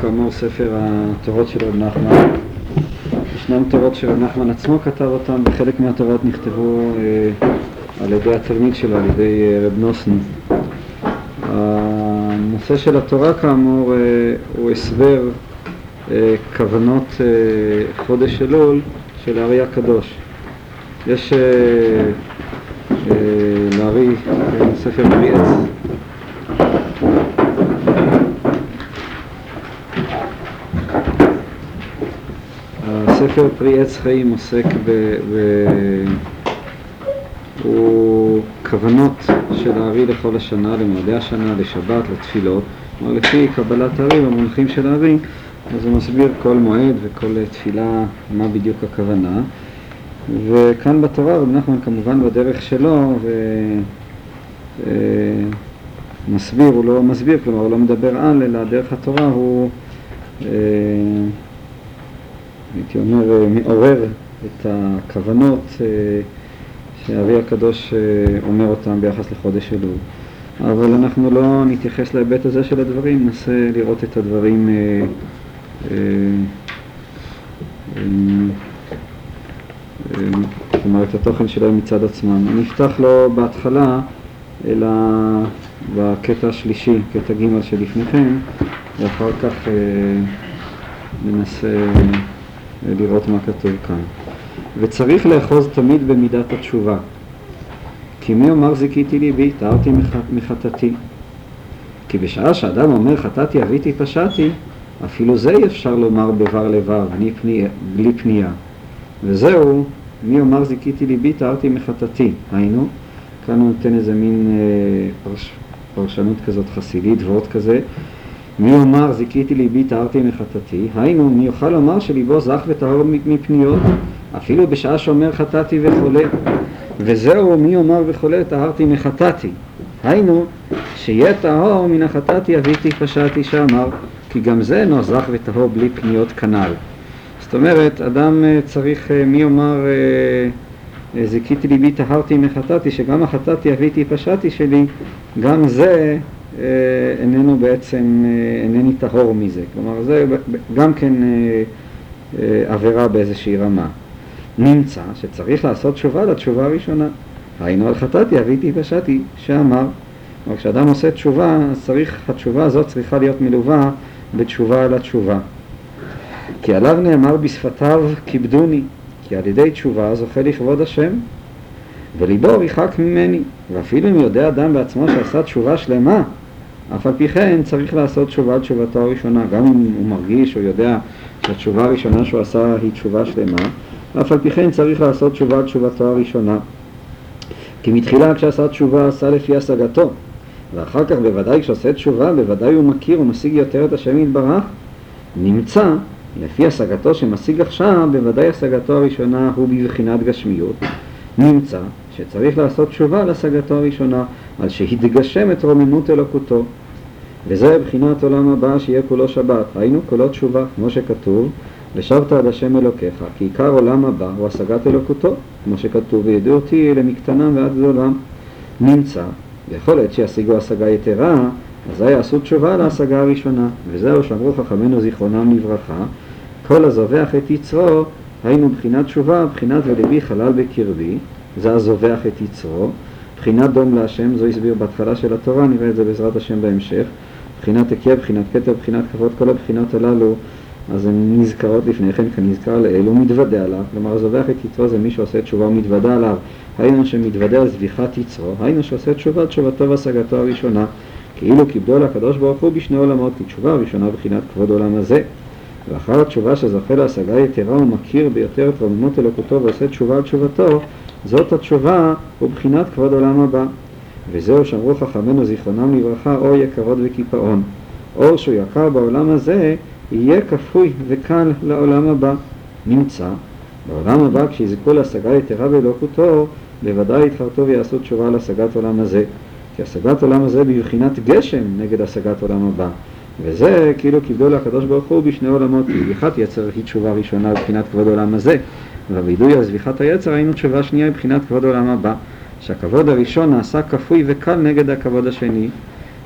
כאמור ספר התורות של רב נחמן. ישנם תורות שרב נחמן עצמו כתב אותן, וחלק מהתורות נכתבו אה, על ידי התלמיד שלו, על ידי אה, רב נוסן. הנושא של התורה כאמור אה, הוא הסבר אה, כוונות אה, חודש אלול של הארי הקדוש. יש אה, אה, לארי כן, ספר בלי עץ הספר פרי עץ חיים עוסק ב... ב... הוא כוונות של הארי לכל השנה, למועדי השנה, לשבת, לתפילות. כלומר, לפי קבלת הארי והמונחים של הארי, אז הוא מסביר כל מועד וכל תפילה, מה בדיוק הכוונה. וכאן בתורה רב נחמן כמובן בדרך שלו ומסביר, הוא לא מסביר, כלומר הוא לא מדבר על, אלא דרך התורה הוא אה, הייתי אומר, אה, מעורר את הכוונות אה, שהאבי הקדוש אה, אומר אותם ביחס לחודש אלול. אבל אנחנו לא נתייחס להיבט הזה של הדברים, ננסה לראות את הדברים, כלומר את התוכן שלהם מצד עצמם. אני אפתח לו בהתחלה, אלא בקטע השלישי, קטע ג' שלפניכם, ואחר כך ננסה לראות מה כתוב כאן. וצריך לאחוז תמיד במידת התשובה. כי מי אומר זיכיתי ליבי, טהרתי מחטאתי. כי בשעה שאדם אומר חטאתי אביתי פשעתי, אפילו זה אי אפשר לומר בבר לבב, בלי פנייה. וזהו, מי אומר זיכיתי ליבי, טהרתי מחטאתי. היינו, כאן הוא נותן איזה מין אה, פרש, פרשנות כזאת חסידית, ועוד כזה, מי יאמר זיכיתי ליבי טהרתי מחטאתי, היינו מי יוכל לומר שליבו זך וטהור מפניות, אפילו בשעה שאומר חטאתי וחולה. וזהו מי יאמר וחולה טהרתי מחטאתי, היינו שיהיה טהור מן החטאתי אביתי פשעתי שאמר, כי גם זה אינו זך וטהור בלי פניות כנ"ל. זאת אומרת, אדם אה, צריך, אה, מי יאמר אה, זיכיתי ליבי טהרתי מחטאתי, שגם החטאתי אביתי פשעתי שלי, גם זה איננו בעצם, אה, אינני טהור מזה. כלומר, זה גם כן אה, עבירה באיזושהי רמה. נמצא שצריך לעשות תשובה לתשובה הראשונה. היינו על חטאתי, אביתי פשעתי, שאמר. כלומר, כשאדם עושה תשובה, אז צריך, התשובה הזאת צריכה להיות מלווה בתשובה על התשובה. כי עליו נאמר בשפתיו כיבדוני, כי על ידי תשובה זוכה לכבוד השם, וליבו ריחק ממני, ואפילו אם יודע אדם בעצמו שעשה תשובה שלמה, אף על פי כן צריך לעשות תשובה תשובתו הראשונה, גם אם הוא מרגיש או יודע שהתשובה הראשונה שהוא עשה היא תשובה שלמה, אף על פי כן צריך לעשות תשובה תשובתו הראשונה. כי מתחילה כשעשה תשובה עשה לפי השגתו, ואחר כך בוודאי כשעושה תשובה בוודאי הוא מכיר ומשיג יותר את השם יתברך, נמצא לפי השגתו שמשיג עכשיו בוודאי השגתו הראשונה הוא בבחינת גשמיות, נמצא שצריך לעשות תשובה על השגתו הראשונה, על שהתגשם את רוממות אלוקותו. וזה בחינת עולם הבא שיהיה כולו שבת, היינו כולו תשובה, כמו שכתוב, ושבת עד השם אלוקיך, כי עיקר עולם הבא הוא השגת אלוקותו, כמו שכתוב, וידעו אותי למקטנם ועד גדולם. נמצא, ויכול להיות שישיגו השגה יתרה, אזי יעשו תשובה על ההשגה הראשונה, וזהו שאמרו חכמינו זיכרונם לברכה, כל הזובח את יצרו, היינו בחינת תשובה, בחינת ולבי חלל בקרבי, זה הזובח את יצרו, בחינת דום להשם, זו הסביר בהתחלה של התורה, נראה את זה בעזרת השם בהמשך, בחינת היקף, בחינת כתר, בחינת כבוד, כל הבחינות הללו, אז הן נזכרות לפני כן כנזכר לאל, הוא מתוודה עליו, כלומר הזובח את יצרו זה מי שעושה תשובה ומתוודה עליו, היינו שמתוודה על זביחת יצרו, היינו שעושה תשובה, תשובתו והשגתו הראשונה, כאילו כיבדו על הקדוש ברוך הוא בשני עולמות, כי תשובה הראשונה בחינת כבוד עולם הזה. ואחר התשובה שזוכה להשגה יתרה הוא מכיר ביותר את רוממות אלוקותו ועושה תשובה על תשובתו, זאת התשובה ובחינת כבוד עולם הבא. וזהו שאמרו חכמינו זיכרונם לברכה אור יקרות וקיפאון. אור שהוא יקר בעולם הזה יהיה כפוי וקל לעולם הבא. נמצא בעולם הבא כשיזכו להשגה יתרה באלוקותו בוודאי יתחרטו ויעשו תשובה על השגת עולם הזה. כי השגת עולם הזה בבחינת גשם נגד השגת עולם הבא. וזה כאילו קיבלו לקדוש ברוך הוא בשני עולמות, זביחת יצר היא תשובה ראשונה מבחינת כבוד עולם הזה, ובווידוי על זביחת היצר היינו תשובה שנייה מבחינת כבוד עולם הבא, שהכבוד הראשון נעשה כפוי וקל נגד הכבוד השני,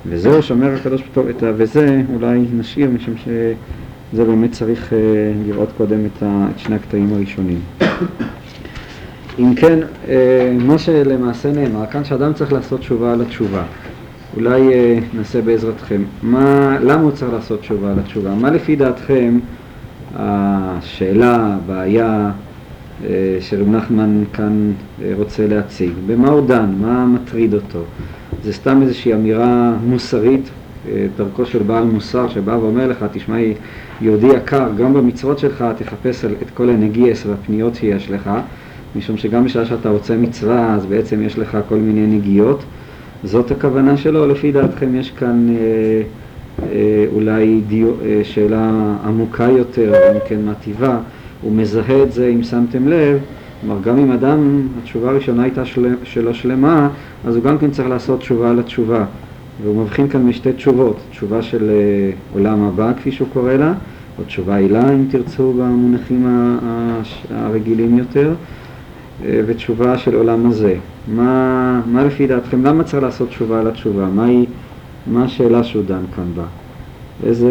וזהו שומר הקדוש ברוך הוא. וזה אולי נשאיר משום שזה באמת צריך לראות קודם את, ה... את שני הקטעים הראשונים. אם כן, מה שלמעשה נאמר כאן שאדם צריך לעשות תשובה על התשובה. אולי נעשה בעזרתכם. מה, למה הוא צריך לעשות תשובה על התשובה? מה לפי דעתכם השאלה, הבעיה שרב נחמן כאן אה, רוצה להציג. במה הוא דן? מה מטריד אותו? זה סתם איזושהי אמירה מוסרית, אה, דרכו של בעל מוסר שבא ואומר לך, תשמע יהודי יקר, גם במצוות שלך תחפש את כל הנגיעס והפניות שיש לך, משום שגם בשעה שאתה רוצה מצווה אז בעצם יש לך כל מיני נגיעות. זאת הכוונה שלו, לפי דעתכם יש כאן אה, אה, אולי דיו, אה, שאלה עמוקה יותר, אם כן מטיבה, הוא מזהה את זה אם שמתם לב, כלומר גם אם אדם, התשובה הראשונה הייתה של, שלו שלמה, אז הוא גם כן צריך לעשות תשובה על התשובה. והוא מבחין כאן משתי תשובות, תשובה של אה, עולם הבא כפי שהוא קורא לה, או תשובה עילה אם תרצו במונחים הרגילים יותר, ותשובה של עולם הזה. מה, מה לפי דעתכם, למה צריך לעשות תשובה על התשובה? מה היא מה השאלה שהוא דן כאן בה? איזה...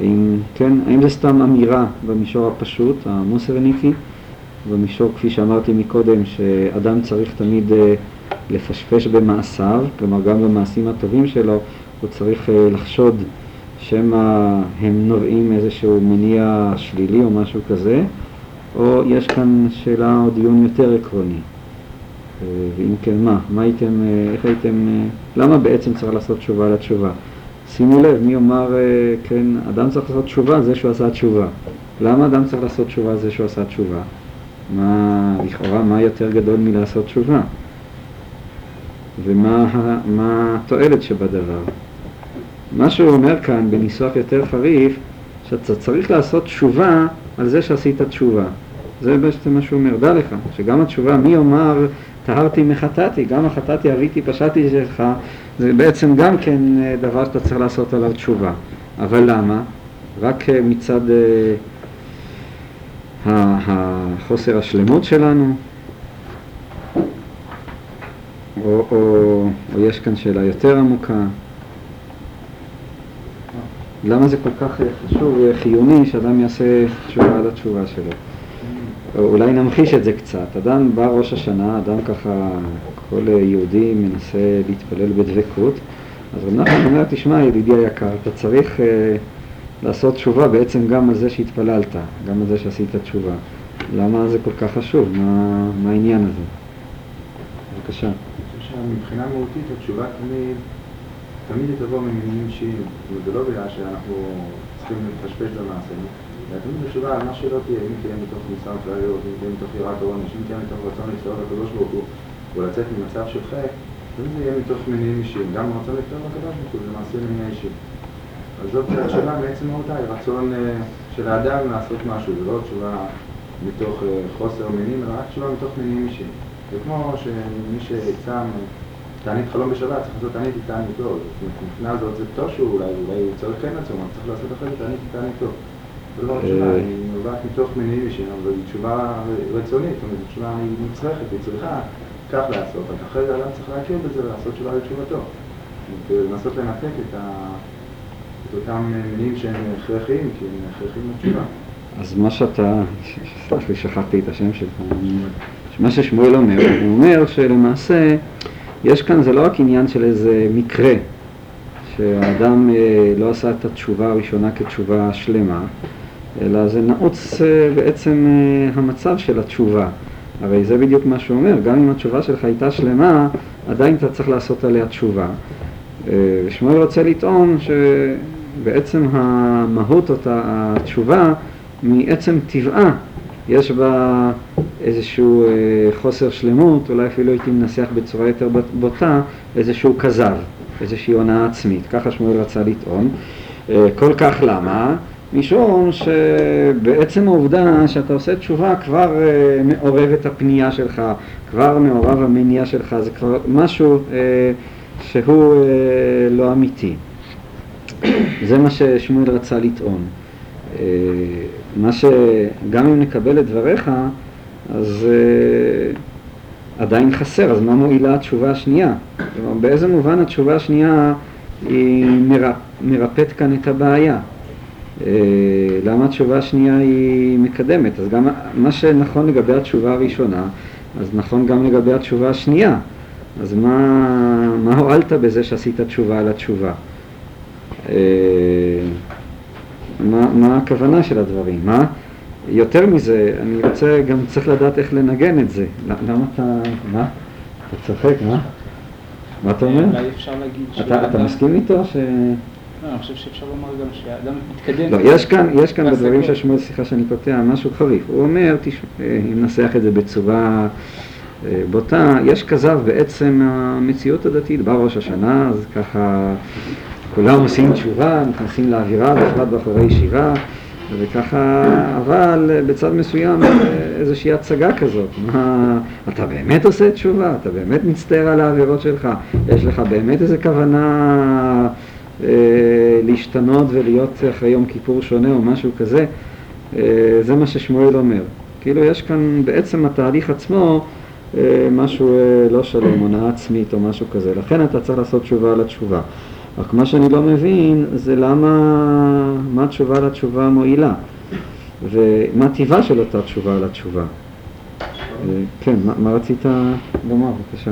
האם, כן, האם זה סתם אמירה במישור הפשוט, המוסרניקי, במישור, כפי שאמרתי מקודם, שאדם צריך תמיד אה, לפשפש במעשיו, כלומר גם במעשים הטובים שלו, הוא צריך אה, לחשוד שמא הם נובעים איזשהו מניע שלילי או משהו כזה, או יש כאן שאלה או דיון יותר עקרוני. אה, ואם כן מה, מה הייתם, אה, איך הייתם, אה, למה בעצם צריך לעשות תשובה על התשובה? שימו לב, מי יאמר, כן, אדם צריך לעשות תשובה זה שהוא עשה תשובה. למה אדם צריך לעשות תשובה זה שהוא עשה תשובה? מה, לכאורה, מה יותר גדול מלעשות תשובה? ומה התועלת שבדבר? מה שהוא אומר כאן בניסוח יותר חריף, שאתה צריך לעשות תשובה על זה שעשית תשובה. זה בעצם מה שהוא אומר, דע לך, שגם התשובה מי יאמר טהרתי מחטאתי, גם החטאתי הריתי פשעתי שלך, זה בעצם גם כן אה, דבר שאתה צריך לעשות עליו תשובה. אבל למה? רק אה, מצד החוסר השלמות שלנו? או, או, או יש כאן שאלה יותר עמוקה? למה זה כל כך חשוב וחיוני שאדם יעשה תשובה על התשובה שלו? אולי נמחיש את זה קצת. אדם בא ראש השנה, אדם ככה, כל יהודי מנסה להתפלל בדבקות, אז רב נחמן אומר, תשמע ידידי היקר, אתה צריך uh, לעשות תשובה בעצם גם על זה שהתפללת, גם על זה שעשית תשובה. למה זה כל כך חשוב? מה, מה העניין הזה? בבקשה. שמבחינה מהותית התשובה תמיד, תמיד היא תבוא ממניעים אישיים. זה לא בגלל שאנחנו צריכים להתפשפש במעשינו. והתמיד בתשובה על מה שלא תהיה, אם תהיה מתוך ניסיון כלליות, אם תהיה מתוך יראת העונש, אם תהיה מתוך רצון להצטרף לקדוש ברוך הוא ולצאת ממצב של חטא, תמיד זה יהיה מתוך מניעים אישיים. גם רצון להצטרף לקדוש ברוך הוא זה מעשה מניע אישי. אז זאת התשובה מעצם מהותה, היא רצון אה, של האדם לעשות משהו, זה לא תשובה מתוך אה, חוסר מניעים, אלא רק תשובה מתוך מניעים אישיים. זה כמו שמי שצם תענית חלום בשבת, צריך לעשות תענית איתנו טוב. מבחינה זאת זה טוב שהוא אולי, אולי הוא צריך כן לעצום, אבל צריך לעשות אחרי זה תענית איתנו טוב. לא תשובה, אה, היא נובעת מתוך מניעים אישיים, אבל היא תשובה רצונית, זאת אומרת, תשובה היא מוצרכת, היא צריכה כך לעשות, רק אחרי זה אדם צריך להכיר בזה ולעשות תשובה לתשובתו. לנסות לנתק את, אותם מניעים שהם הכרחיים, כי הם הכרחיים לתשובה. אז מה שאתה, סלח לי, שכחתי את השם שלך, מה ששמואל אומר, הוא אומר שלמעשה יש כאן, זה לא רק עניין של איזה מקרה, שהאדם אה, לא עשה את התשובה הראשונה כתשובה שלמה, אלא זה נעוץ אה, בעצם אה, המצב של התשובה. הרי זה בדיוק מה שהוא אומר, גם אם התשובה שלך הייתה שלמה, עדיין אתה צריך לעשות עליה תשובה. אה, ושמואל רוצה לטעון שבעצם המהות אותה התשובה, מעצם טבעה, יש בה איזשהו חוסר שלמות, אולי אפילו הייתי מנסח בצורה יותר בוטה, איזשהו כזב, איזושהי הונאה עצמית, ככה שמואל רצה לטעון. כל כך למה? משום שבעצם העובדה שאתה עושה תשובה כבר uh, מעורב את הפנייה שלך, כבר מעורב המניע שלך, זה כבר משהו uh, שהוא uh, לא אמיתי. זה מה ששמואל רצה לטעון. Uh, מה שגם אם נקבל את דבריך, אז עדיין חסר, אז מה מועילה התשובה השנייה? כלומר, באיזה מובן התשובה השנייה היא מרפ, מרפאת כאן את הבעיה? אה, למה התשובה השנייה היא מקדמת? אז גם מה שנכון לגבי התשובה הראשונה, אז נכון גם לגבי התשובה השנייה. אז מה, מה הועלת בזה שעשית תשובה על התשובה? אה, מה, מה הכוונה של הדברים? מה? יותר מזה, אני רוצה, גם צריך לדעת איך לנגן את זה. למה אתה, מה? אתה צוחק, מה? מה אתה אומר? אולי אפשר להגיד אתה, אתה מסכים איתו ש... לא, אני חושב שאפשר לומר גם שהאדם מתקדם. לא, יש כאן, יש כאן בדברים של שמואל, סליחה שאני קוטע, משהו חריף. הוא אומר, תשמע, אם ננסח את זה בצורה אה, בוטה, יש כזב בעצם המציאות הדתית, בא ראש השנה, אז ככה כולם עושים תשובה, נכנסים לאווירה, בפרט בחורי שירה. וככה, אבל בצד מסוים איזושהי הצגה כזאת, מה, אתה באמת עושה תשובה, אתה באמת מצטער על העבירות שלך, יש לך באמת איזו כוונה אה, להשתנות ולהיות אחרי יום כיפור שונה או משהו כזה, אה, זה מה ששמואל אומר. כאילו יש כאן בעצם התהליך עצמו אה, משהו אה, לא שלם, הונאה עצמית או משהו כזה, לכן אתה צריך לעשות תשובה על התשובה. רק מה שאני לא מבין זה למה, מה התשובה לתשובה המועילה ומה טיבה של אותה תשובה לתשובה. כן, מה, מה רצית לומר? בבקשה.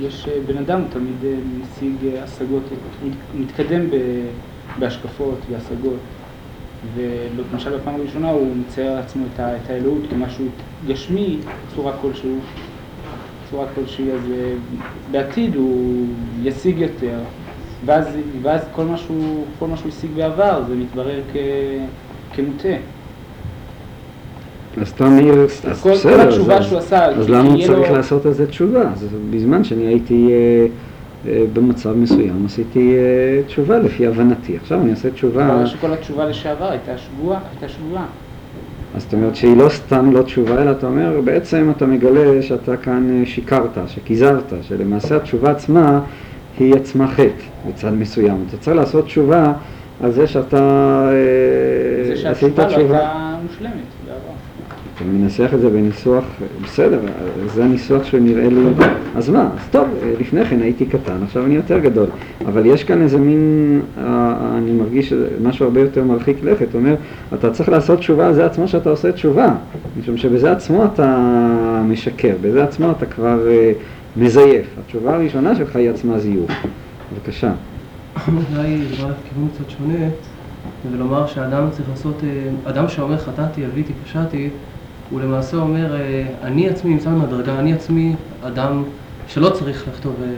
יש אה, בן אדם, תמיד אה, משיג אה, השגות, מתקדם בהשקפות והשגות. ולמשל בפעם הראשונה הוא מצייר לעצמו את האלוהות כמשהו גשמי בצורה כלשהו, בצורה כלשהי, אז בעתיד הוא ישיג יותר. ואז, ואז כל מה שהוא השיג בעבר זה מתברר כ, כמוטה. אז אתה אומר, אז בסדר, כל התשובה שהוא עשה, אז למה הוא צריך לעשות על זה תשובה? בזמן שאני הייתי אה, אה, במצב מסוים, עשיתי אה, תשובה לפי הבנתי. עכשיו אני עושה תשובה... אבל שכל התשובה לשעבר הייתה שבועה, הייתה שבועה. אז זאת אומרת שהיא לא סתם לא תשובה, אלא אתה אומר, בעצם אתה מגלה שאתה כאן שיקרת, שכיזבת, שלמעשה התשובה עצמה היא עצמה חטא בצד מסוים. אתה צריך לעשות תשובה על זה שאתה זה שהתשובה לא הייתה מושלמת אתה מנסח את זה בניסוח, בסדר, זה הניסוח שנראה לי, אז מה, אז טוב, לפני כן הייתי קטן, עכשיו אני יותר גדול, אבל יש כאן איזה מין, אה, אני מרגיש משהו הרבה יותר מרחיק לכת, אומר, אתה צריך לעשות תשובה על זה עצמו שאתה עושה תשובה, משום שבזה עצמו אתה משקר, בזה עצמו אתה כבר אה, מזייף. התשובה הראשונה שלך היא עצמה זיוף. בבקשה. אולי בא כיוון קצת שונה, ולומר שאדם צריך לעשות, אה, אדם שאומר חטאתי, הביתי, פשעתי, הוא למעשה אומר, אה, אני עצמי נמצא במדרגה, אני עצמי אדם שלא צריך לכתוב, אה,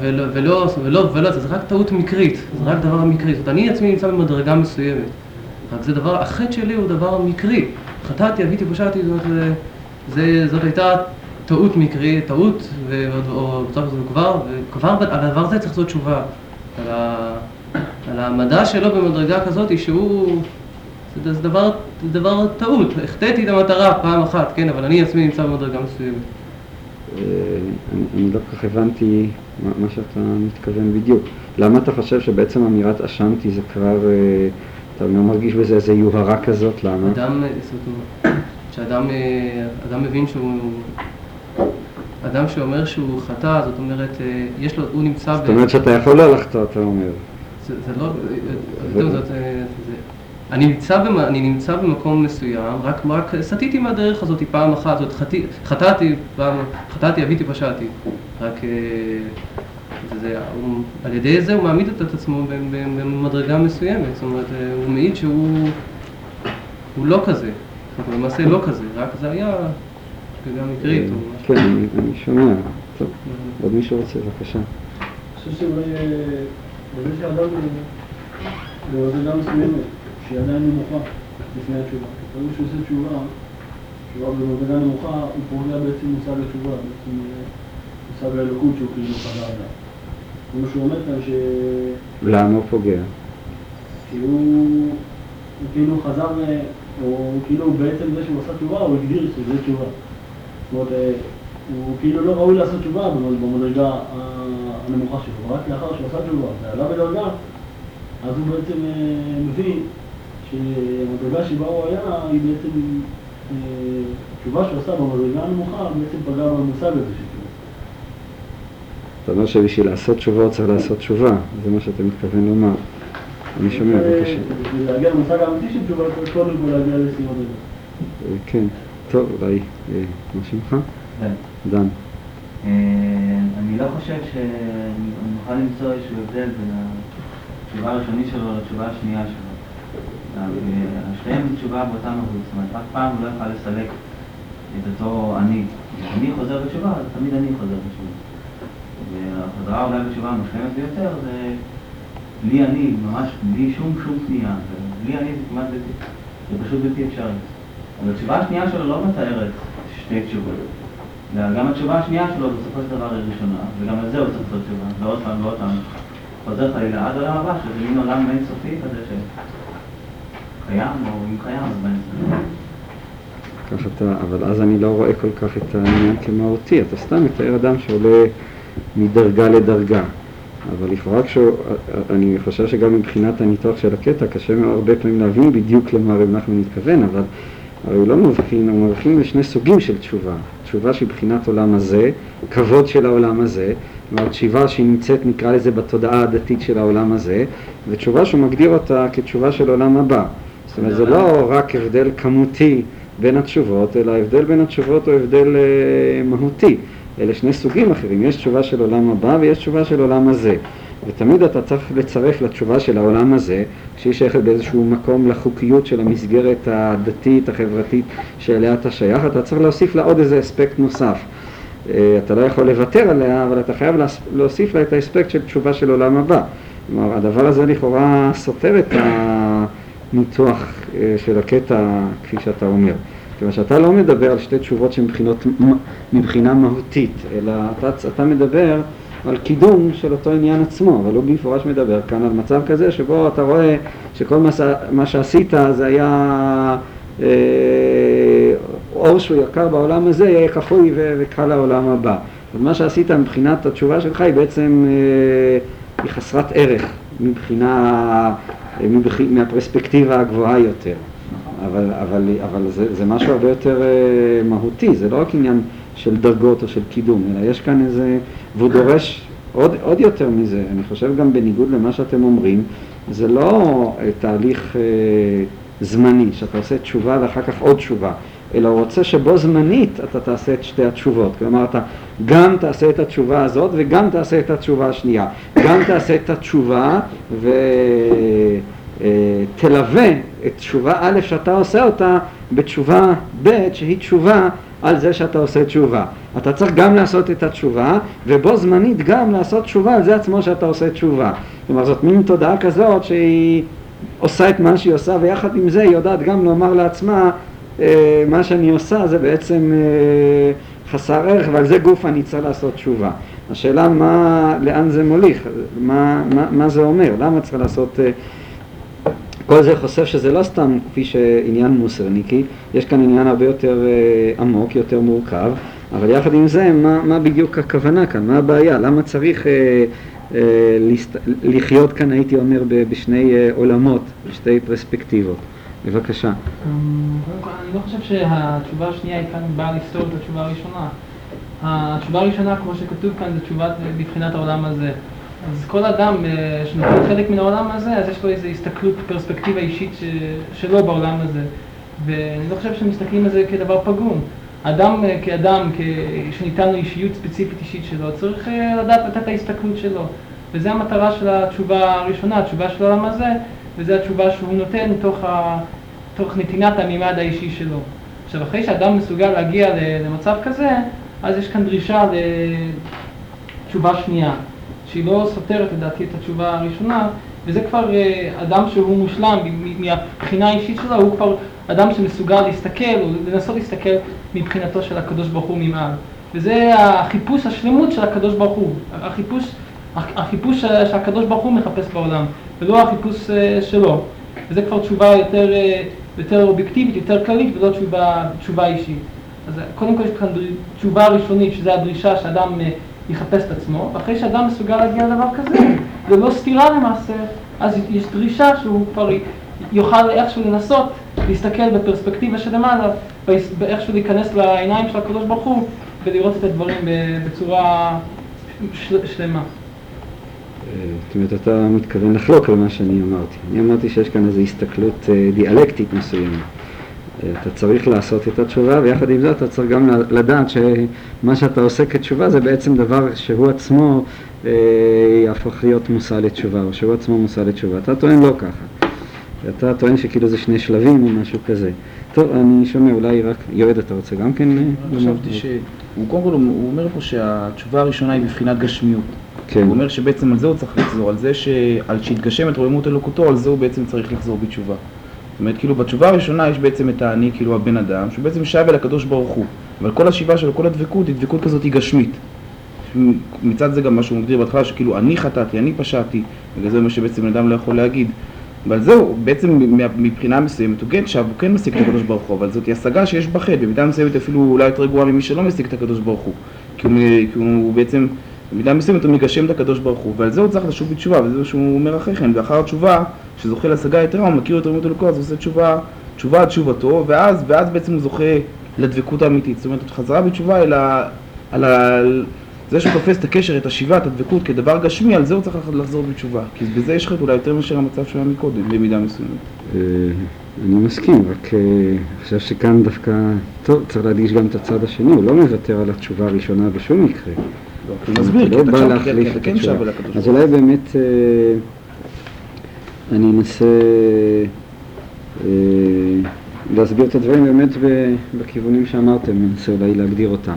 ולא, ולא, ולא, ולא, זה רק טעות מקרית, זה רק דבר מקרי, זאת אומרת, אני עצמי נמצא במדרגה מסוימת, רק זה דבר, החטא שלי הוא דבר מקרי, חטאתי, הביתי, פשעתי, זאת, זאת הייתה טעות מקרי, טעות, או צריך לעשות כבר, וכבר על הדבר הזה צריך לעשות תשובה. על, ה, על המדע שלו במדרגה כזאת, שהוא, זה, זה, דבר, זה דבר טעות. החטאתי את המטרה פעם אחת, כן, אבל אני עצמי נמצא במדרגה מסוימת. אה, אני לא כל כך הבנתי מה שאתה מתכוון בדיוק. למה אתה חושב שבעצם אמירת אשמתי זה כבר, אה, אתה לא מרגיש בזה איזו יוהרה כזאת? למה? אדם, כשאדם אדם מבין שהוא אדם שאומר שהוא חטא, זאת אומרת, אה, יש לו, הוא נמצא... זאת אומרת שאתה יכול לא לחטוא, אתה אומר. זה, זה לא... זאת, אה, זה, אני נמצא, במ, אני נמצא במקום מסוים, רק, רק סטיתי מהדרך הזאת פעם אחת, זאת חטאתי, חטאתי, פעם, חטאתי, אביתי, פשעתי. רק אה, זה, הוא, על ידי זה הוא מעמיד את עצמו במדרגה מסוימת, זאת אומרת, הוא מעיד שהוא הוא לא כזה, הוא למעשה לא כזה, רק זה היה וגם מקרית או משהו. כן, אני שומע. טוב, עוד מישהו רוצה, בבקשה. אני חושב שאולי בזה שאדם במדרגה מסוימת, שהיא עדיין נמוכה לפני התשובה. ברגע שהוא עושה תשובה, תשובה במדרגה נמוכה, הוא פוגע בעצם מושג התשובה, בעצם מושג האלוקות שהוא כאילו חזר עליו. כמו שהוא אומר כאן ש... למה הוא פוגע? כי הוא כאילו חזר, או כאילו בעצם זה שהוא עשה תשובה, הוא הגדיר שזה תשובה. זאת אומרת, אה, הוא כאילו לא ראוי לעשות תשובה במדרגה הנמוכה שלו, רק לאחר שהוא עשה תשובה ועלה בדרגה, אז הוא בעצם אה, מבין שהמדרגה שבה הוא היה, היא בעצם התשובה שהוא עשה במדרגה הנמוכה בעצם פגע במושג הזה של תשובה. אתה אומר שבשביל לעשות תשובה צריך לעשות תשובה, זה מה שאתה מתכוון לומר. אני שומע, בבקשה. בשביל להגיע למושג האמיתי של תשובה, צריך קודם כל להגיע לסיום הדרגה. אה, כן, טוב, אולי, אה, מה שמך? דן. אה, אני לא חושב שנוכל למצוא איזשהו הבדל בין התשובה הראשונית שלו לתשובה השנייה שלו. שתיהן תשובה באותה מהות, זאת אומרת, אף פעם הוא לא יוכל לסלק את אותו אני. אני חוזר בתשובה, אז תמיד אני חוזר בתשובה. והחזרה אולי בתשובה המושלמת ביותר זה בלי אני, ממש בלי שום שום פנייה. בלי אני זה כמעט בלתי, זה פשוט בלתי אפשרי. אבל התשובה השנייה שלו לא מתארת שתי תשובות. גם התשובה השנייה שלו בסופו של דבר היא ראשונה, וגם על זה הוא צריך לעשות תשובה, ועוד פעם ועוד פעם. חוזר חלילה עד העולם הבא, שזה מין עולם אינסופי כזה קיים, אתה, אבל אז אני לא רואה כל כך את העניין כמהותי, אתה סתם מתאר אדם שעולה מדרגה לדרגה. אבל לכאורה כשהוא, אני חושב שגם מבחינת הניתוח של הקטע קשה מאוד הרבה פעמים להבין בדיוק למה רב נחמן מתכוון, אבל הרי הוא לא מבחין, הוא מבחין לשני סוגים של תשובה. תשובה שהיא בחינת עולם הזה, כבוד של העולם הזה, כלומר תשובה שהיא נמצאת נקרא לזה בתודעה הדתית של העולם הזה, ותשובה שהוא מגדיר אותה כתשובה של עולם הבא. זאת אומרת זה לא רק הבדל כמותי בין התשובות, אלא ההבדל בין התשובות הוא הבדל אה, מהותי. אלה שני סוגים אחרים, יש תשובה של עולם הבא ויש תשובה של עולם הזה. ותמיד אתה צריך לצרף לתשובה של העולם הזה, שהיא שייכת באיזשהו מקום לחוקיות של המסגרת הדתית, החברתית שאליה אתה שייך, אתה צריך להוסיף לה עוד איזה אספקט נוסף. אה, אתה לא יכול לוותר עליה, אבל אתה חייב להוסיף לה את האספקט של תשובה של עולם הבא. כלומר, הדבר הזה לכאורה סותר את הניתוח אה, של הקטע כפי שאתה אומר. כיוון שאתה לא מדבר על שתי תשובות שהן מבחינה מהותית, אלא אתה, אתה מדבר על קידום של אותו עניין עצמו, אבל הוא במפורש מדבר כאן על מצב כזה שבו אתה רואה שכל מה, מה שעשית זה היה אה, אור שהוא יקר בעולם הזה, יהיה כפוי וקל לעולם הבא. אז מה שעשית מבחינת התשובה שלך היא בעצם אה, היא חסרת ערך מבחינה, מבח... מהפרספקטיבה הגבוהה יותר. אבל, אבל, אבל זה, זה משהו הרבה יותר אה, מהותי, זה לא רק עניין של דרגות או של קידום, אלא יש כאן איזה, והוא דורש עוד, עוד יותר מזה, אני חושב גם בניגוד למה שאתם אומרים, זה לא אה, תהליך אה, זמני, שאתה עושה תשובה ואחר כך עוד תשובה, אלא הוא רוצה שבו זמנית אתה תעשה את שתי התשובות, כלומר אתה גם תעשה את התשובה הזאת וגם תעשה את התשובה השנייה, גם תעשה את התשובה ו... תלווה את תשובה א' שאתה עושה אותה בתשובה ב' שהיא תשובה על זה שאתה עושה תשובה. אתה צריך גם לעשות את התשובה ובו זמנית גם לעשות תשובה על זה עצמו שאתה עושה תשובה. כלומר זאת מין תודעה כזאת שהיא עושה את מה שהיא עושה ויחד עם זה היא יודעת גם לומר לעצמה אה, מה שאני עושה זה בעצם אה, חסר ערך ועל זה גוף אני צריך לעשות תשובה. השאלה מה, לאן זה מוליך, מה, מה, מה זה אומר, למה צריך לעשות אה, כל זה חושף שזה לא סתם כפי שעניין מוסרניקי, יש כאן עניין הרבה יותר אה, עמוק, יותר מורכב, אבל יחד עם זה, מה, מה בדיוק הכוונה כאן, מה הבעיה, למה צריך אה, אה. לחיות כאן, הייתי אומר, בשני אה, עולמות, בשתי פרספקטיבות. בבקשה. אמ, אני לא חושב שהתשובה השנייה היא כאן באה לפתור את התשובה הראשונה. התשובה הראשונה, כמו שכתוב כאן, זה תשובה מבחינת העולם הזה. אז כל אדם אה, שנותן חלק מן העולם הזה, אז יש לו איזו הסתכלות, פרספקטיבה אישית שלו בעולם הזה. ואני לא חושב שמסתכלים על זה כדבר פגום. אדם אה, כאדם, שניתן לו אישיות ספציפית אישית שלו, צריך אה, לדעת לתת את ההסתכלות שלו. וזו המטרה של התשובה הראשונה, התשובה של העולם הזה, וזו התשובה שהוא נותן תוך, ה... תוך נתינת המימד האישי שלו. עכשיו, אחרי שאדם מסוגל להגיע למצב כזה, אז יש כאן דרישה לתשובה שנייה. שהיא לא סותרת לדעתי את התשובה הראשונה, וזה כבר אה, אדם שהוא מושלם מהבחינה האישית שלו, הוא כבר אדם שמסוגל להסתכל, או לנסות להסתכל מבחינתו של הקדוש ברוך הוא ממעל. וזה החיפוש השלמות של הקדוש ברוך הוא, החיפוש, החיפוש שהקדוש ברוך הוא מחפש בעולם, ולא החיפוש אה, שלו. וזה כבר תשובה יותר, אה, יותר אובייקטיבית, יותר כללית, ולא תשובה, תשובה אישית. אז קודם כל יש כאן תשובה ראשונית, שזה הדרישה שאדם יחפש את עצמו, ואחרי שאדם מסוגל להגיע לדבר כזה, זה לא סתירה למעשה, אז יש דרישה שהוא כבר יוכל איכשהו לנסות להסתכל בפרספקטיבה שלמעלה, ואיכשהו להיכנס לעיניים של הקדוש ברוך הוא ולראות את הדברים בצורה של, שלמה. אה, זאת אומרת, אתה מתכוון לחלוק על מה שאני אמרתי. אני אמרתי שיש כאן איזו הסתכלות אה, דיאלקטית מסוימת. אה, אתה צריך לעשות את התשובה, ויחד עם זאת אתה צריך גם לדעת שמה שאתה עושה כתשובה זה בעצם דבר שהוא עצמו יהפוך להיות מושא לתשובה, או שהוא עצמו מושא לתשובה. אתה טוען לא ככה. אתה טוען שכאילו זה שני שלבים או משהו כזה. טוב, אני שומע, אולי רק, יועד, אתה רוצה גם כן? חשבתי שהוא, קודם כל, הוא אומר פה שהתשובה הראשונה היא בבחינת גשמיות. כן. הוא אומר שבעצם על זה הוא צריך לחזור, על זה שעל שהתגשם את רוממות אלוקותו, על זה הוא בעצם צריך לחזור בתשובה. זאת אומרת, כאילו בתשובה הראשונה יש בעצם את האני, כאילו הבן אדם, שהוא בעצם שב אל הקדוש ברוך הוא. אבל כל השיבה שלו, כל הדבקות, היא דבקות כזאת היא גשמית. מצד זה גם מה שהוא מגדיר בהתחלה, שכאילו אני חטאתי, אני פשעתי, בגלל זה מה שבעצם אדם לא יכול להגיד. אבל זהו, בעצם מבחינה מסוימת הוא כן שב, הוא כן משיג את הקדוש ברוך הוא, אבל זאת השגה שיש בחטא, במידה מסוימת אפילו אולי יותר גרועה ממי שלא משיג את הקדוש ברוך הוא. כי הוא, כי הוא בעצם במידה מסוימת הוא מגשם את הקדוש ברוך הוא, ועל זה הוא צריך לשוב בתשובה, וזה מה שהוא אומר אחרי כן, ואחר התשובה, שזוכה להשגה יתרה, הוא מכיר את רמות אלוקו, אז הוא עושה תשובה, תשובה עד תשובתו, ואז, ואז בעצם הוא זוכה לדבקות האמיתית. זאת אומרת, חזרה בתשובה אלא על ה... זה שהוא תופס את הקשר, את השיבה, את הדבקות כדבר גשמי, על זה הוא צריך לחזור בתשובה. כי בזה יש לך אולי יותר מאשר המצב שהיה מקודם, במידה מסוימת. אה, אני מסכים, רק אה, אני חושב שכאן דווקא, טוב, צריך להדגיש גם את הצד השני, הוא לא מוותר על התשובה הראשונה בשום מקרה. הוא מסביר, כי אתה כן שב אל הקדוש אז אולי באמת אה, אני אנסה אה, להסביר את הדברים באמת בכיוונים שאמרתם, אני אנסה אולי להגדיר אותם.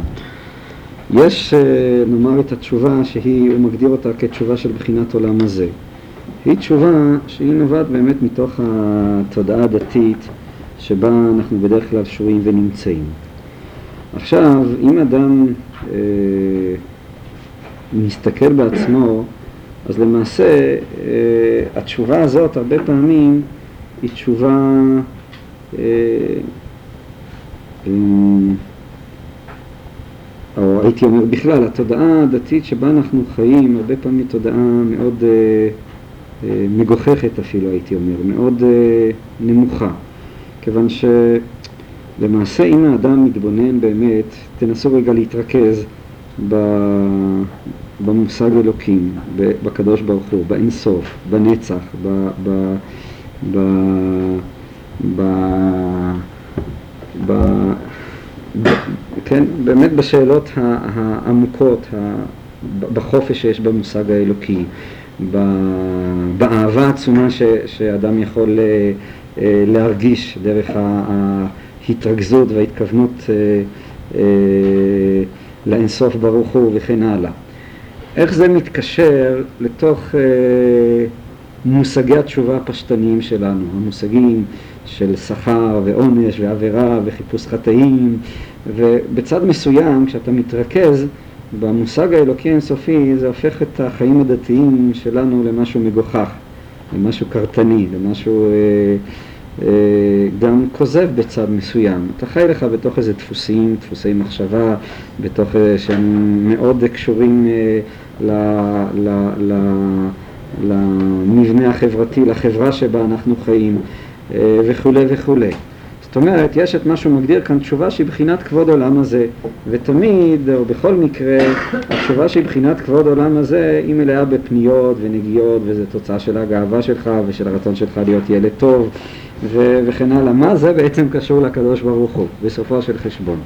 יש, אה, נאמר את התשובה שהיא, הוא מגדיר אותה כתשובה של בחינת עולם הזה. היא תשובה שהיא נובעת באמת מתוך התודעה הדתית שבה אנחנו בדרך כלל שרויים ונמצאים. עכשיו, אם אדם אה, מסתכל בעצמו, אז למעשה אה, התשובה הזאת הרבה פעמים היא תשובה אה, אה, או הייתי אומר בכלל, התודעה הדתית שבה אנחנו חיים הרבה פעמים תודעה מאוד אה, אה, מגוחכת אפילו הייתי אומר, מאוד אה, נמוכה, כיוון שלמעשה אם האדם מתבונן באמת, תנסו רגע להתרכז במושג אלוקים, בקדוש ברוך הוא, באינסוף, בנצח, ב... ב, ב, ב, ב כן, באמת בשאלות העמוקות, בחופש שיש במושג האלוקי, באהבה העצומה שאדם יכול אה, אה, להרגיש דרך ההתרכזות וההתכוונות אה, לאינסוף ברוך הוא וכן הלאה. איך זה מתקשר לתוך מושגי התשובה הפשטניים שלנו, המושגים של שכר ועונש ועבירה וחיפוש חטאים ובצד מסוים כשאתה מתרכז במושג האלוקי אינסופי זה הופך את החיים הדתיים שלנו למשהו מגוחך, למשהו קרטני, למשהו אה, אה, גם כוזב בצד מסוים. אתה חי לך בתוך איזה דפוסים, דפוסי מחשבה, בתוך אה, שהם מאוד קשורים אה, ל, ל, ל, למבנה החברתי, לחברה שבה אנחנו חיים וכולי וכולי. זאת אומרת, יש את מה שהוא מגדיר כאן תשובה שהיא בחינת כבוד עולם הזה, ותמיד, או בכל מקרה, התשובה שהיא בחינת כבוד עולם הזה, היא מלאה בפניות ונגיעות, וזו תוצאה של הגאווה שלך ושל הרצון שלך להיות ילד טוב, ו- וכן הלאה. מה זה בעצם קשור לקדוש ברוך הוא, בסופו של חשבון?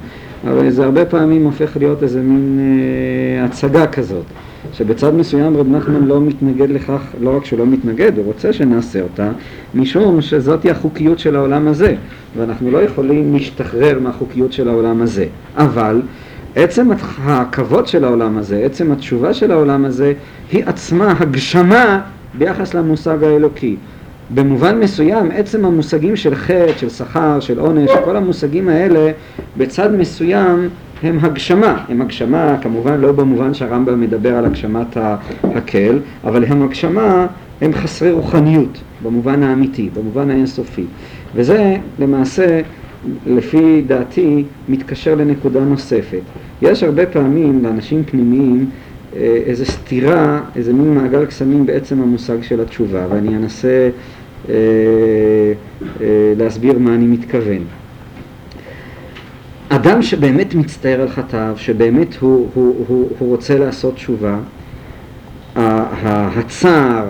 אבל זה הרבה פעמים הופך להיות איזה מין אה, הצגה כזאת. שבצד מסוים רב נחמן לא מתנגד לכך, לא רק שהוא לא מתנגד, הוא רוצה שנעשה אותה, משום שזאתי החוקיות של העולם הזה, ואנחנו לא יכולים להשתחרר מהחוקיות של העולם הזה. אבל עצם הכבוד של העולם הזה, עצם התשובה של העולם הזה, היא עצמה הגשמה ביחס למושג האלוקי. במובן מסוים, עצם המושגים של חטא, של שכר, של עונש, כל המושגים האלה, בצד מסוים הם הגשמה, הם הגשמה כמובן לא במובן שהרמב"ם מדבר על הגשמת הקל, אבל הם הגשמה, הם חסרי רוחניות במובן האמיתי, במובן האינסופי. וזה למעשה, לפי דעתי, מתקשר לנקודה נוספת. יש הרבה פעמים לאנשים פנימיים אה, איזו סתירה, איזה מין מעגל קסמים בעצם המושג של התשובה, ואני אנסה אה, אה, להסביר מה אני מתכוון. אדם שבאמת מצטער על חטאיו, שבאמת הוא, הוא, הוא, הוא רוצה לעשות תשובה, הצער,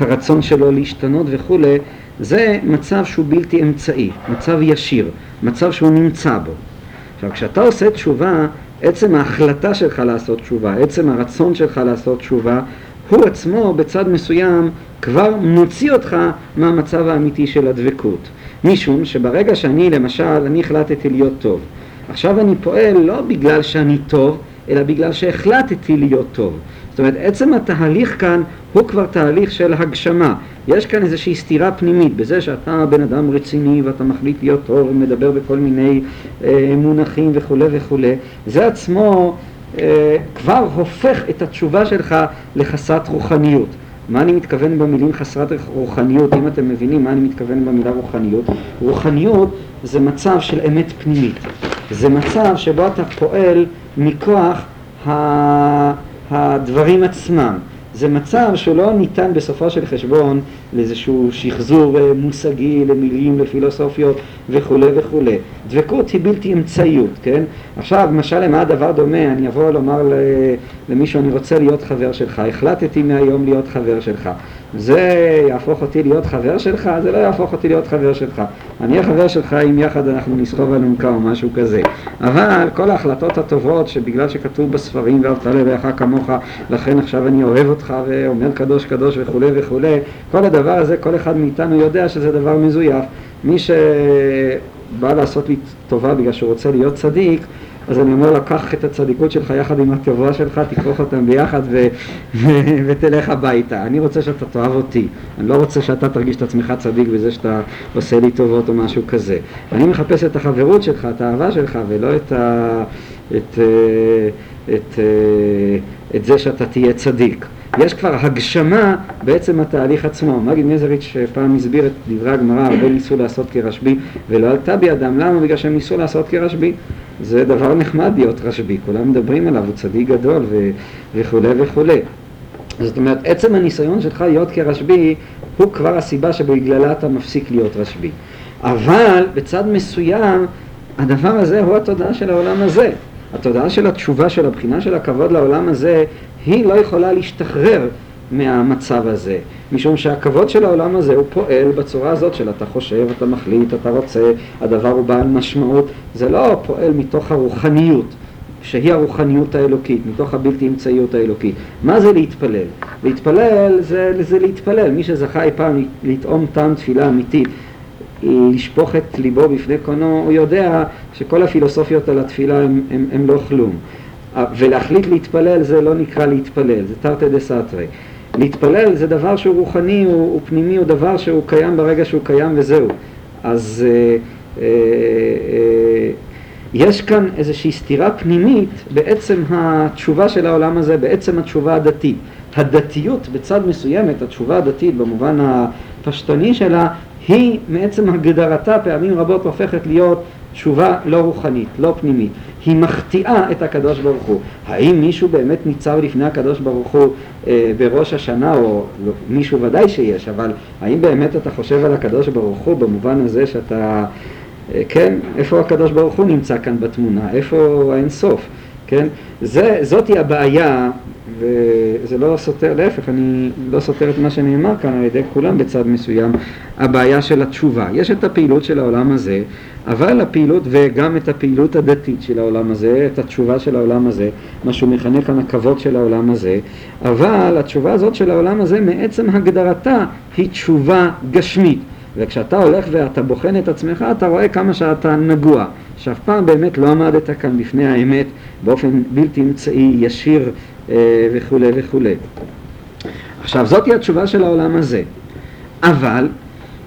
הרצון שלו להשתנות וכולי, זה מצב שהוא בלתי אמצעי, מצב ישיר, מצב שהוא נמצא בו. עכשיו, כשאתה עושה תשובה, עצם ההחלטה שלך לעשות תשובה, עצם הרצון שלך לעשות תשובה, הוא עצמו בצד מסוים כבר מוציא אותך מהמצב האמיתי של הדבקות. משום שברגע שאני למשל, אני החלטתי להיות טוב. עכשיו אני פועל לא בגלל שאני טוב, אלא בגלל שהחלטתי להיות טוב. זאת אומרת, עצם התהליך כאן הוא כבר תהליך של הגשמה. יש כאן איזושהי סתירה פנימית בזה שאתה בן אדם רציני ואתה מחליט להיות טוב ומדבר בכל מיני אה, מונחים וכולי וכולי. זה עצמו אה, כבר הופך את התשובה שלך לחסרת רוחניות. מה אני מתכוון במילים חסרת רוחניות, אם אתם מבינים מה אני מתכוון במילה רוחניות? רוחניות זה מצב של אמת פנימית. זה מצב שבו אתה פועל מכוח הדברים עצמם. זה מצב שלא ניתן בסופו של חשבון לאיזשהו שחזור אה, מושגי למילים, לפילוסופיות וכולי וכולי. דבקות היא בלתי אמצעיות, כן? עכשיו, למשל, למה הדבר דומה? אני אבוא לומר למישהו, אני רוצה להיות חבר שלך, החלטתי מהיום להיות חבר שלך. זה יהפוך אותי להיות חבר שלך? זה לא יהפוך אותי להיות חבר שלך. אני אהיה חבר שלך אם יחד אנחנו נסחוב אלונקה או משהו כזה. אבל כל ההחלטות הטובות שבגלל שכתוב בספרים ואהבת לרעך כמוך, לכן עכשיו אני אוהב אותך ואומר קדוש קדוש וכולי וכולי, כל הדבר הזה, כל אחד מאיתנו יודע שזה דבר מזויף. מי שבא לעשות לי טובה בגלל שהוא רוצה להיות צדיק, אז אני אומר לו, קח את הצדיקות שלך יחד עם הטובה שלך, תכרוך אותם ביחד ו- ו- ותלך הביתה. אני רוצה שאתה תאהב אותי. אני לא רוצה שאתה תרגיש את עצמך צדיק בזה שאתה עושה לי טובות או משהו כזה. אני מחפש את החברות שלך, את האהבה שלך, ולא את, ה- את, אה, את, את, אה, את זה שאתה תהיה צדיק. יש כבר הגשמה בעצם התהליך עצמו. מגיד מזריץ' פעם הסביר את דברי הגמרא, הרבה ניסו לעשות כרשב"י ולא עלתה בידם. למה? בגלל שהם ניסו לעשות כרשב"י. זה דבר נחמד להיות רשב"י, כולם מדברים עליו, הוא צדיק גדול ו- וכולי וכולי. זאת אומרת, עצם הניסיון שלך להיות כרשב"י הוא כבר הסיבה שבגללה אתה מפסיק להיות רשב"י. אבל בצד מסוים הדבר הזה הוא התודעה של העולם הזה. התודעה של התשובה של הבחינה של הכבוד לעולם הזה היא לא יכולה להשתחרר מהמצב הזה, משום שהכבוד של העולם הזה הוא פועל בצורה הזאת של אתה חושב, אתה מחליט, אתה רוצה, הדבר הוא בעל משמעות, זה לא פועל מתוך הרוחניות, שהיא הרוחניות האלוקית, מתוך הבלתי אמצעיות האלוקית. מה זה להתפלל? להתפלל זה, זה להתפלל, מי שזכה אי פעם לטעום טעם תפילה אמיתית לשפוך את ליבו בפני קונו, הוא יודע שכל הפילוסופיות על התפילה הם לא כלום. ולהחליט להתפלל זה לא נקרא להתפלל, זה תרתי דה סתרי. להתפלל זה דבר שהוא רוחני, הוא, הוא פנימי, הוא דבר שהוא קיים ברגע שהוא קיים וזהו. אז אה, אה, אה, יש כאן איזושהי סתירה פנימית בעצם התשובה של העולם הזה, בעצם התשובה הדתית. הדתיות בצד מסוימת, התשובה הדתית במובן הפשטני שלה, היא מעצם הגדרתה פעמים רבות הופכת להיות תשובה לא רוחנית, לא פנימית. היא מחטיאה את הקדוש ברוך הוא. האם מישהו באמת ניצב לפני הקדוש ברוך הוא אה, בראש השנה, או לא, מישהו ודאי שיש, אבל האם באמת אתה חושב על הקדוש ברוך הוא במובן הזה שאתה, אה, כן, איפה הקדוש ברוך הוא נמצא כאן בתמונה, איפה האין סוף, כן? זה, זאתי הבעיה וזה לא סותר, להפך, אני לא סותר את מה שנאמר כאן על ידי כולם בצד מסוים, הבעיה של התשובה. יש את הפעילות של העולם הזה, אבל הפעילות וגם את הפעילות הדתית של העולם הזה, את התשובה של העולם הזה, מה שהוא מכנה כאן הכבוד של העולם הזה, אבל התשובה הזאת של העולם הזה מעצם הגדרתה היא תשובה גשמית. וכשאתה הולך ואתה בוחן את עצמך, אתה רואה כמה שאתה נגוע, שאף פעם באמת לא עמדת כאן בפני האמת באופן בלתי אמצעי, ישיר אה, וכולי וכולי. עכשיו זאתי התשובה של העולם הזה, אבל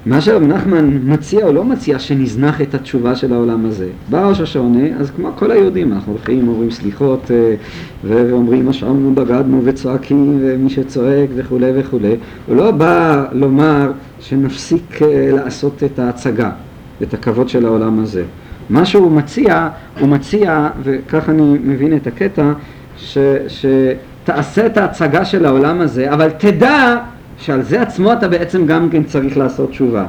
מה שרב נחמן מציע או לא מציע שנזנח את התשובה של העולם הזה. בא ראש השעונה, אז כמו כל היהודים, אנחנו הולכים, אומרים סליחות אה, ואומרים אשרנו, בגדנו וצועקים ומי שצועק וכולי וכולי. הוא לא בא לומר שנפסיק אה, לעשות את ההצגה, את הכבוד של העולם הזה. מה שהוא מציע, הוא מציע, וכך אני מבין את הקטע, ש, שתעשה את ההצגה של העולם הזה, אבל תדע שעל זה עצמו אתה בעצם גם כן צריך לעשות תשובה.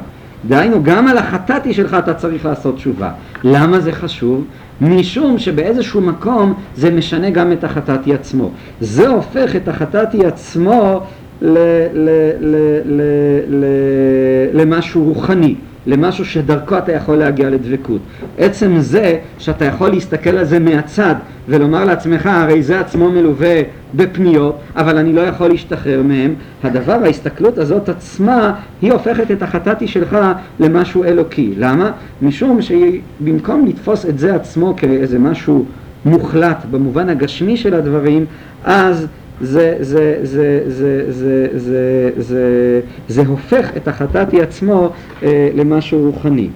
דהיינו, גם על החטאתי שלך אתה צריך לעשות תשובה. למה זה חשוב? משום שבאיזשהו מקום זה משנה גם את החטאתי עצמו. זה הופך את החטאתי עצמו ל- ל- ל- למשהו רוחני. למשהו שדרכו אתה יכול להגיע לדבקות. עצם זה שאתה יכול להסתכל על זה מהצד ולומר לעצמך הרי זה עצמו מלווה בפניות אבל אני לא יכול להשתחרר מהם, הדבר, ההסתכלות הזאת עצמה היא הופכת את החטאתי שלך למשהו אלוקי. למה? משום שבמקום לתפוס את זה עצמו כאיזה משהו מוחלט במובן הגשמי של הדברים אז זה, זה, זה, זה, זה, זה, זה, זה הופך את החטאתי עצמו אה, למשהו רוחני.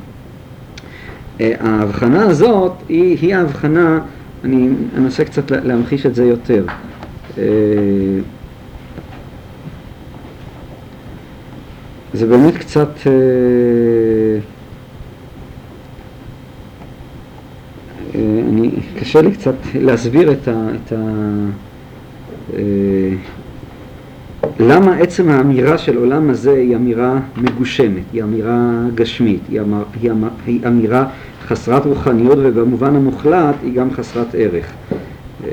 אה, ההבחנה הזאת היא, היא ההבחנה, אני אנסה קצת להמחיש את זה יותר. אה, זה באמת קצת... אה, אני, קשה לי קצת להסביר את ה... את ה אה, למה עצם האמירה של עולם הזה היא אמירה מגושמת, היא אמירה גשמית, היא, אמר, היא, אמר, היא אמירה חסרת רוחניות ובמובן המוחלט היא גם חסרת ערך. אה,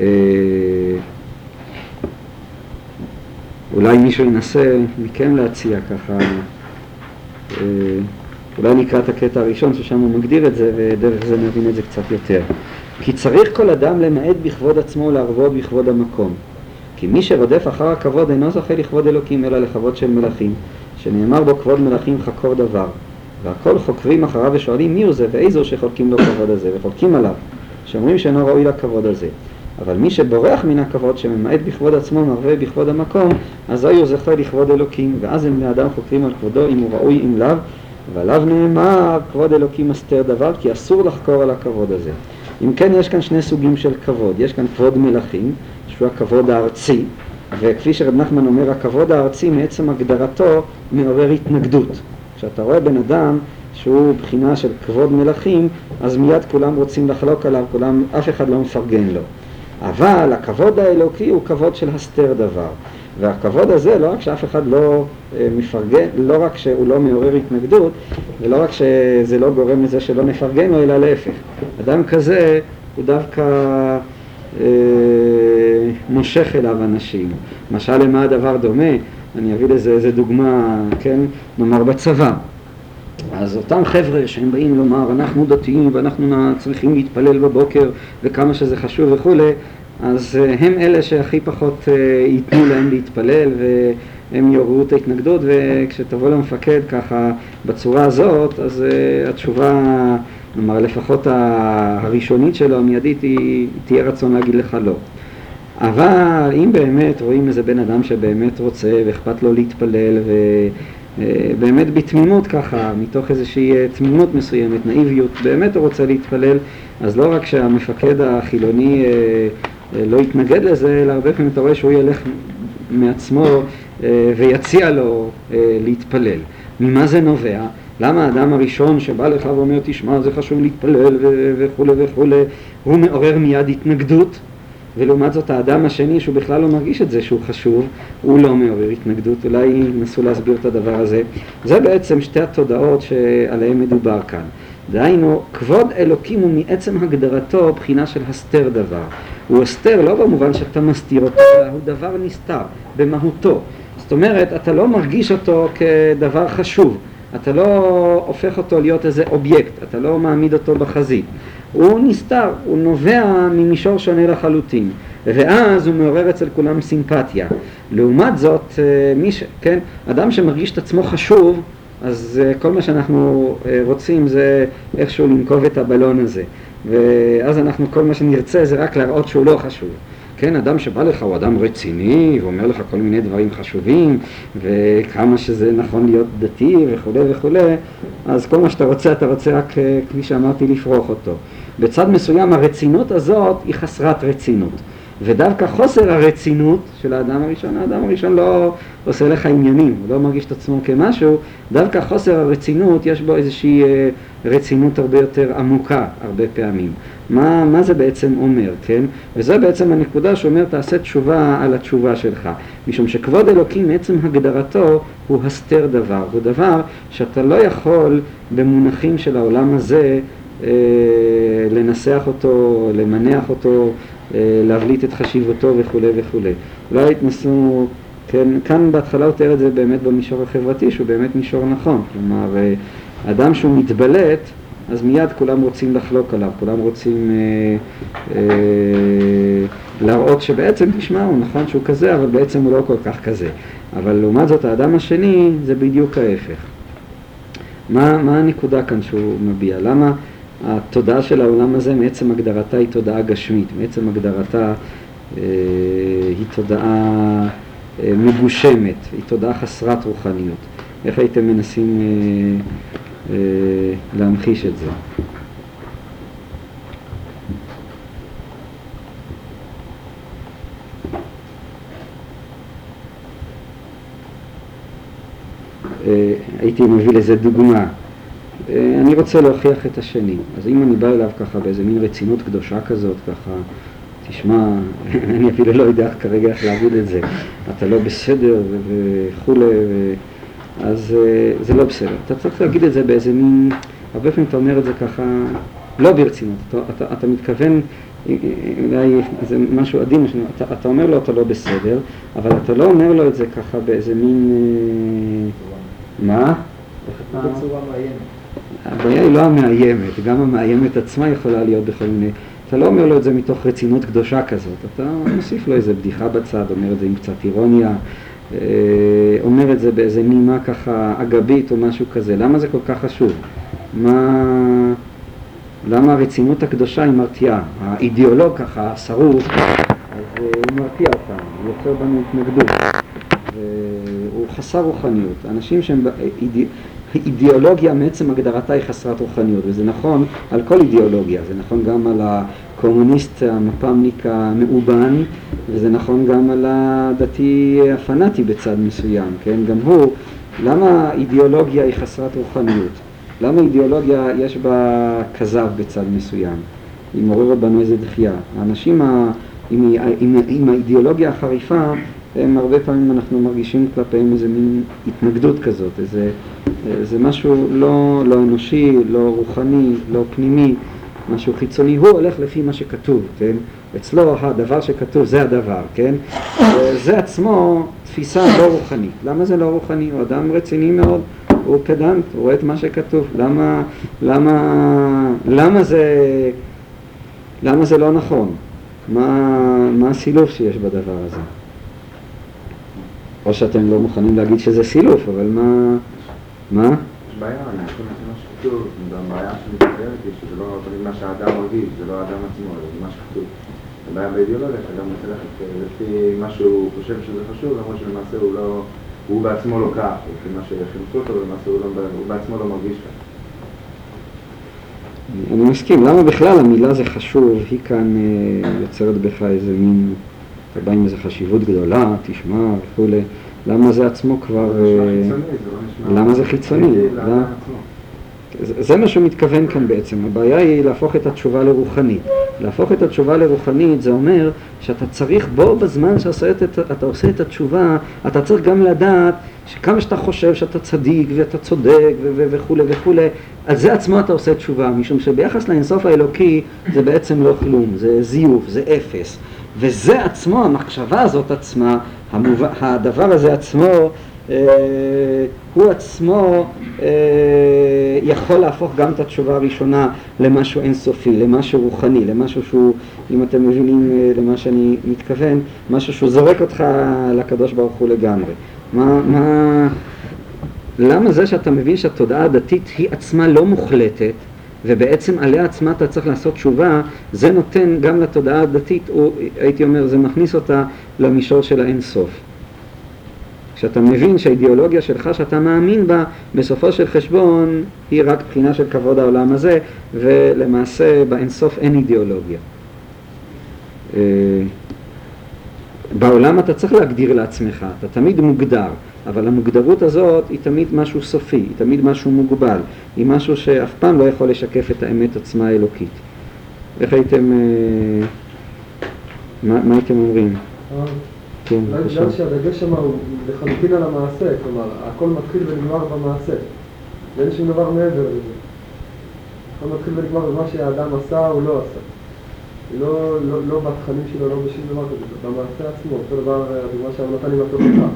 אולי מישהו ינסה מכם להציע ככה, אה, אולי נקרא את הקטע הראשון ששם הוא מגדיר את זה ודרך זה נבין את זה קצת יותר. כי צריך כל אדם למעט בכבוד עצמו ולהרבות בכבוד המקום. כי מי שרודף אחר הכבוד אינו זוכה לכבוד אלוקים אלא לכבוד של מלכים, שנאמר בו כבוד מלכים חקור דבר. והכל חוקרים אחריו ושואלים מי הוא זה ואיזו שחולקים לו כבוד הזה, וחולקים עליו, שאומרים שאינו ראוי לכבוד הזה. אבל מי שבורח מן הכבוד, שממעט בכבוד עצמו, מרווה בכבוד המקום, אזי הוא זוכה לכבוד אלוקים, ואז הם בני אדם חוקרים על כבודו אם הוא ראוי אם לאו, ועליו נאמר כבוד אלוקים מסתר דבר, כי אסור לחקור על הכבוד הזה. אם כן, יש כאן שני סוגים של כבוד. יש כאן כבוד מלכים, שהוא הכבוד הארצי, וכפי שרב נחמן אומר, הכבוד הארצי מעצם הגדרתו מעורר התנגדות. כשאתה רואה בן אדם שהוא בחינה של כבוד מלכים, אז מיד כולם רוצים לחלוק עליו, כולם, אף אחד לא מפרגן לו. אבל הכבוד האלוקי הוא כבוד של הסתר דבר. והכבוד הזה, לא רק שאף אחד לא אה, מפרגן, לא רק שהוא לא מעורר התנגדות, ולא רק שזה לא גורם לזה שלא נפרגן לו, אלא להפך. אדם כזה הוא דווקא אה, מושך אליו אנשים. משל למה הדבר דומה? אני אביא לזה איזה דוגמה, כן? נאמר בצבא. אז אותם חבר'ה שהם באים לומר אנחנו דתיים ואנחנו צריכים להתפלל בבוקר וכמה שזה חשוב וכולי, אז אה, הם אלה שהכי פחות אה, ייתנו להם להתפלל והם יעוררו את ההתנגדות וכשתבוא למפקד ככה בצורה הזאת אז אה, התשובה, כלומר לפחות הראשונית שלו, המיידית, היא תהיה רצון להגיד לך לא. אבל אם באמת רואים איזה בן אדם שבאמת רוצה ואכפת לו להתפלל ובאמת בתמימות ככה, מתוך איזושהי תמימות מסוימת, נאיביות, באמת הוא רוצה להתפלל, אז לא רק שהמפקד החילוני לא יתנגד לזה, אלא הרבה פעמים אתה רואה שהוא ילך מעצמו אה, ויציע לו אה, להתפלל. ממה זה נובע? למה האדם הראשון שבא לך ואומר תשמע זה חשוב להתפלל וכולי וכולי הוא מעורר מיד התנגדות ולעומת זאת האדם השני שהוא בכלל לא מרגיש את זה שהוא חשוב הוא לא מעורר התנגדות אולי ינסו להסביר את הדבר הזה זה בעצם שתי התודעות שעליהן מדובר כאן דהיינו, כבוד אלוקים הוא מעצם הגדרתו בחינה של הסתר דבר. הוא הסתר לא במובן שאתה מסתיר אותו, אלא הוא דבר נסתר, במהותו. זאת אומרת, אתה לא מרגיש אותו כדבר חשוב, אתה לא הופך אותו להיות איזה אובייקט, אתה לא מעמיד אותו בחזית. הוא נסתר, הוא נובע ממישור שונה לחלוטין, ואז הוא מעורר אצל כולם סימפתיה. לעומת זאת, אה, מי ש... כן, אדם שמרגיש את עצמו חשוב, אז uh, כל מה שאנחנו uh, רוצים זה איכשהו לנקוב את הבלון הזה. ואז אנחנו, כל מה שנרצה זה רק להראות שהוא לא חשוב. כן, אדם שבא לך הוא אדם רציני ואומר לך כל מיני דברים חשובים וכמה שזה נכון להיות דתי וכולי וכולי, אז כל מה שאתה רוצה, אתה רוצה רק, uh, כפי שאמרתי, לפרוח אותו. בצד מסוים הרצינות הזאת היא חסרת רצינות. ודווקא חוסר הרצינות של האדם הראשון, האדם הראשון לא עושה לך עניינים, הוא לא מרגיש את עצמו כמשהו, דווקא חוסר הרצינות יש בו איזושהי אה, רצינות הרבה יותר עמוקה הרבה פעמים. מה, מה זה בעצם אומר, כן? וזה בעצם הנקודה שאומר תעשה תשובה על התשובה שלך. משום שכבוד אלוקים מעצם הגדרתו הוא הסתר דבר, הוא דבר שאתה לא יכול במונחים של העולם הזה אה, לנסח אותו, למנח אותו, להבליט את חשיבותו וכולי וכולי. לא התנסו, כן, כאן בהתחלה הוא תיאר את זה באמת במישור החברתי, שהוא באמת מישור נכון. כלומר, אה, אדם שהוא מתבלט, אז מיד כולם רוצים לחלוק עליו, כולם רוצים אה, אה, להראות שבעצם, תשמע, הוא נכון שהוא כזה, אבל בעצם הוא לא כל כך כזה. אבל לעומת זאת, האדם השני זה בדיוק ההפך. מה, מה הנקודה כאן שהוא מביע? למה התודעה של העולם הזה מעצם הגדרתה היא תודעה גשמית, מעצם הגדרתה אה, היא תודעה אה, מגושמת, היא תודעה חסרת רוחניות. איך הייתם מנסים אה, להמחיש את זה? הייתי מביא לזה דוגמה. אה, אני רוצה להוכיח את השני. אז אם אני בא אליו ככה באיזה מין רצינות קדושה כזאת, ככה, תשמע, אני אפילו לא יודע כרגע איך להגיד את זה, אתה לא בסדר וכולי, ו... אז אה, זה לא בסדר. אתה צריך להגיד את זה באיזה מין, הרבה פעמים אתה אומר את זה ככה, לא ברצינות, אתה, אתה, אתה מתכוון, אה, אולי זה משהו עדין, אתה, אתה אומר לו אתה לא בסדר, אבל אתה לא אומר לו את זה ככה באיזה מין, מה? בצורה מאיימת. הבעיה היא לא המאיימת, גם המאיימת עצמה יכולה להיות בכל מיני... אתה לא אומר לו את זה מתוך רצינות קדושה כזאת, אתה מוסיף לו איזה בדיחה בצד, אומר את זה עם קצת אירוניה, אה, אומר את זה באיזה נימה ככה אגבית או משהו כזה. למה זה כל כך חשוב? מה... למה הרצינות הקדושה היא מרתיעה? האידיאולוג ככה, שרוף, אז אה, הוא מרתיע אותנו, הוא יוצר בנו התנגדות. הוא חסר רוחניות. אנשים שהם אידיאולוגיה מעצם הגדרתה היא חסרת רוחניות, וזה נכון על כל אידיאולוגיה, זה נכון גם על הקומוניסט המפ"מניק המאובן, וזה נכון גם על הדתי הפנאטי בצד מסוים, כן? גם הוא, למה אידיאולוגיה היא חסרת רוחניות? למה אידיאולוגיה יש בה כזב בצד מסוים? היא מעוררת בנו איזה דחייה. האנשים ה, עם, עם, עם האידיאולוגיה החריפה הם הרבה פעמים אנחנו מרגישים כלפיהם איזה מין התנגדות כזאת, איזה, איזה משהו לא, לא אנושי, לא רוחני, לא פנימי, משהו חיצוני, הוא הולך לפי מה שכתוב, כן? אצלו הדבר שכתוב זה הדבר, כן? זה עצמו תפיסה לא רוחנית. למה זה לא רוחני? הוא אדם רציני מאוד, הוא פדנט, הוא רואה את מה שכתוב. למה, למה, למה זה, למה זה לא נכון? מה, מה הסילוף שיש בדבר הזה? או שאתם לא מוכנים להגיד שזה סילוף, אבל מה... מה? יש בעיה, אני חושב מה שכתוב, גם בעיה שמתקדמת היא שזה לא תמיד מה שהאדם מרגיש, זה לא האדם עצמו, זה מה שכתוב. זה בעיה באידיאולוגיה, שאדם רוצה ללכת לפי מה שהוא חושב שזה חשוב, למרות שלמעשה הוא לא... הוא בעצמו לא כך, לפי מה שחינכו אותו, ולמעשה הוא, לא, הוא בעצמו לא מרגיש כך. אני מסכים, למה בכלל המילה זה חשוב, היא כאן אה, יוצרת בך איזה מין... אתה בא עם איזו חשיבות גדולה, תשמע וכולי, למה זה עצמו כבר... אה, לא. למה זה חיצוני? זה זה מה שהוא מתכוון כאן בעצם, הבעיה היא להפוך את התשובה לרוחנית. להפוך את התשובה לרוחנית זה אומר שאתה צריך בו בזמן שאתה עושה את התשובה, אתה צריך גם לדעת שכמה שאתה חושב שאתה צדיק ואתה צודק וכולי וכולי, על זה עצמו אתה עושה תשובה, משום שביחס לאינסוף האלוקי זה בעצם לא כלום, זה זיוף, זה אפס. וזה עצמו, המחשבה הזאת עצמה, המוב... הדבר הזה עצמו, אה, הוא עצמו אה, יכול להפוך גם את התשובה הראשונה למשהו אינסופי, למשהו רוחני, למשהו שהוא, אם אתם מבינים אה, למה שאני מתכוון, משהו שהוא זורק אותך לקדוש ברוך הוא לגמרי. מה, מה, למה זה שאתה מבין שהתודעה הדתית היא עצמה לא מוחלטת, ובעצם עליה עצמה אתה צריך לעשות תשובה, זה נותן גם לתודעה הדתית, או הייתי אומר, זה מכניס אותה למישור של האינסוף. כשאתה מבין שהאידיאולוגיה שלך שאתה מאמין בה, בסופו של חשבון היא רק בחינה של כבוד העולם הזה, ולמעשה באינסוף אין אידיאולוגיה. אה, בעולם אתה צריך להגדיר לעצמך, אתה תמיד מוגדר, אבל המוגדרות הזאת היא תמיד משהו סופי, היא תמיד משהו מוגבל, היא משהו שאף פעם לא יכול לשקף את האמת עצמה האלוקית. איך הייתם, אה, מה, מה הייתם אומרים? כן, אולי בבקשה. בגלל שהדגש שם הוא לחלוטין על המעשה, כלומר, הכל מתחיל ונגמר במעשה, ואין שום דבר מעבר לזה. הכל מתחיל ונגמר במה שהאדם עשה או לא עשה. לא, לא, לא בתכנים שלו, לא בשום דבר כזה, במעשה עצמו, אותו דבר אה, הדוגמה נתן עם התוכחה.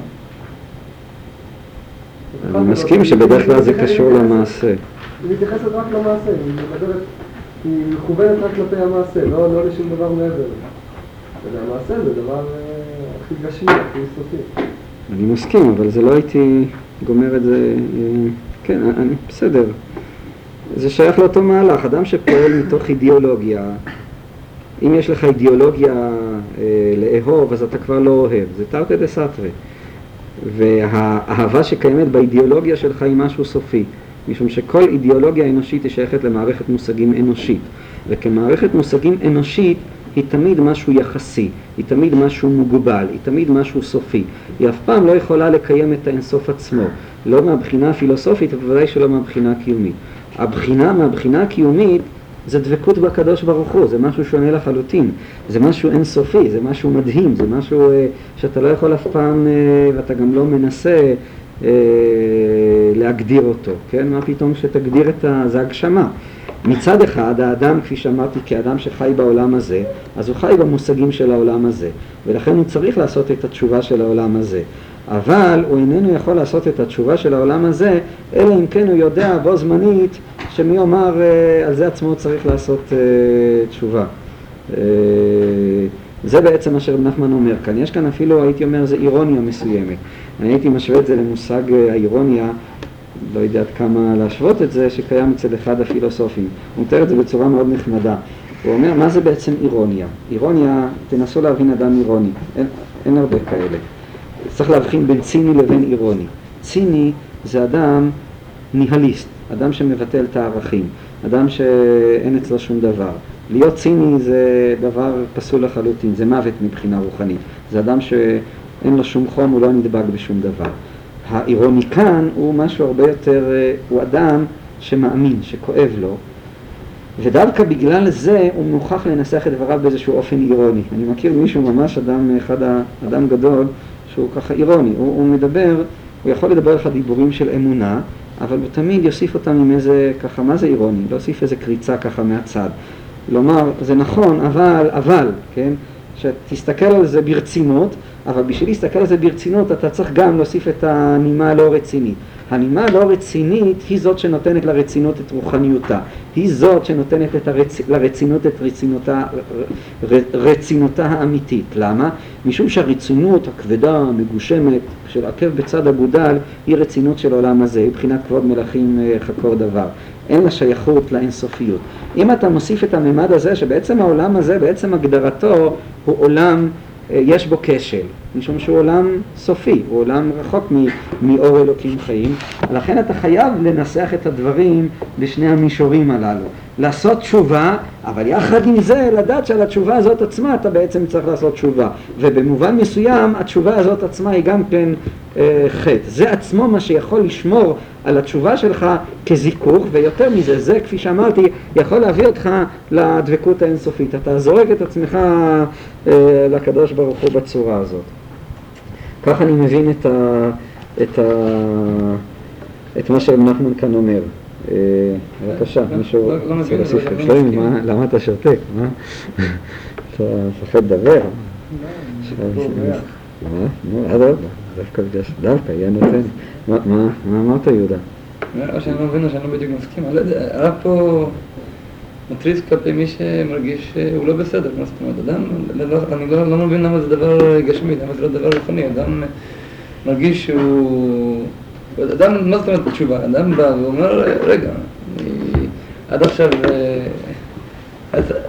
אני מסכים שבדרך כלל זה קשור למעשה. היא מתייחסת רק למעשה, היא מדברת, היא מכוונת רק כלפי המעשה, לא, לא לשום דבר מעבר. אתה יודע, המעשה זה דבר אה, הכי גשמי, הכי סופי. אני מסכים, אבל זה לא הייתי גומר את זה, אה, כן, אני, בסדר. זה שייך לאותו מהלך, אדם שפועל מתוך אידיאולוגיה, אם יש לך אידיאולוגיה אה, לאהוב, אז אתה כבר לא אוהב, זה תרתי דה סתרי. והאהבה שקיימת באידיאולוגיה שלך היא משהו סופי, משום שכל אידיאולוגיה אנושית היא שייכת למערכת מושגים אנושית, וכמערכת מושגים אנושית היא תמיד משהו יחסי, היא תמיד משהו מוגבל, היא תמיד משהו סופי. היא אף פעם לא יכולה לקיים את האינסוף עצמו, לא מהבחינה הפילוסופית ובוודאי שלא מהבחינה הקיומית. הבחינה מהבחינה הקיומית זה דבקות בקדוש ברוך הוא, זה משהו שונה לחלוטין, זה משהו אינסופי, זה משהו מדהים, זה משהו אה, שאתה לא יכול אף פעם, אה, ואתה גם לא מנסה אה, להגדיר אותו, כן? מה פתאום שתגדיר את ה... זה הגשמה. מצד אחד, האדם, כפי שאמרתי, כאדם שחי בעולם הזה, אז הוא חי במושגים של העולם הזה, ולכן הוא צריך לעשות את התשובה של העולם הזה. אבל הוא איננו יכול לעשות את התשובה של העולם הזה, אלא אם כן הוא יודע בו זמנית שמי יאמר אה, על זה עצמו צריך לעשות אה, תשובה. אה, זה בעצם מה שרב נחמן אומר כאן. יש כאן אפילו, הייתי אומר, זה אירוניה מסוימת. אני הייתי משווה את זה למושג האירוניה, לא יודע עד כמה להשוות את זה, שקיים אצל אחד הפילוסופים. הוא מתאר את זה בצורה מאוד נחמדה. הוא אומר, מה זה בעצם אירוניה? אירוניה, תנסו להבין אדם אירוני, אין, אין הרבה כאלה. צריך להבחין בין ציני לבין אירוני. ציני זה אדם ניהליסט, אדם שמבטל את הערכים, אדם שאין אצלו שום דבר. להיות ציני זה דבר פסול לחלוטין, זה מוות מבחינה רוחנית. זה אדם שאין לו שום חום, הוא לא נדבק בשום דבר. האירוני כאן הוא משהו הרבה יותר, אה, הוא אדם שמאמין, שכואב לו, ודווקא בגלל זה הוא מוכרח לנסח את דבריו באיזשהו אופן אירוני. אני מכיר מישהו ממש, אדם, אחד האדם גדול, שהוא ככה אירוני, הוא, הוא מדבר, הוא יכול לדבר לך דיבורים של אמונה, אבל הוא תמיד יוסיף אותם עם איזה, ככה, מה זה אירוני? להוסיף איזה קריצה ככה מהצד. לומר, זה נכון, אבל, אבל, כן? שתסתכל על זה ברצינות, אבל בשביל להסתכל על זה ברצינות אתה צריך גם להוסיף את הנימה הלא רצינית. הנימה הלא רצינית היא זאת שנותנת לרצינות את רוחניותה, היא זאת שנותנת את הרצ... לרצינות את רצינותה, ר... רצינותה האמיתית. למה? משום שהרצינות הכבדה, המגושמת, של עקב בצד אגודל, היא רצינות של עולם הזה, היא מבחינת כבוד מלכים אה, חקור דבר. אין לה שייכות לאינסופיות. אם אתה מוסיף את הממד הזה, שבעצם העולם הזה, בעצם הגדרתו, הוא עולם יש בו כשל, משום שהוא עולם סופי, הוא עולם רחוק מאור אלוקים חיים, לכן אתה חייב לנסח את הדברים בשני המישורים הללו. לעשות תשובה, אבל יחד עם זה לדעת שעל התשובה הזאת עצמה אתה בעצם צריך לעשות תשובה. ובמובן מסוים התשובה הזאת עצמה היא גם כן אה, חטא. זה עצמו מה שיכול לשמור על התשובה שלך כזיכוך, ויותר מזה, זה כפי שאמרתי, יכול להביא אותך לדבקות האינסופית. אתה זורק את עצמך אה, לקדוש ברוך הוא בצורה הזאת. כך אני מבין את, ה, את, ה, את מה שרב נחמן כאן אומר. אה, בבקשה, מישהו רוצה להוסיף? שלומי, למה אתה שותק? מה? אתה מפחד לדבר? מה? נו, אדרבה, דווקא בגלל שדווקא, יהיה נותן. מה אמרת יהודה? או שאני לא מבין או שאני לא בדיוק מסכים, לא הרב פה מתריס כלפי מי שמרגיש שהוא לא בסדר, מה זאת אומרת, אדם, אני לא מבין למה זה דבר גשמי, למה זה לא דבר רוחני, אדם מרגיש שהוא... אדם, מה זאת אומרת בתשובה? אדם בא ואומר, רגע, אני עד עכשיו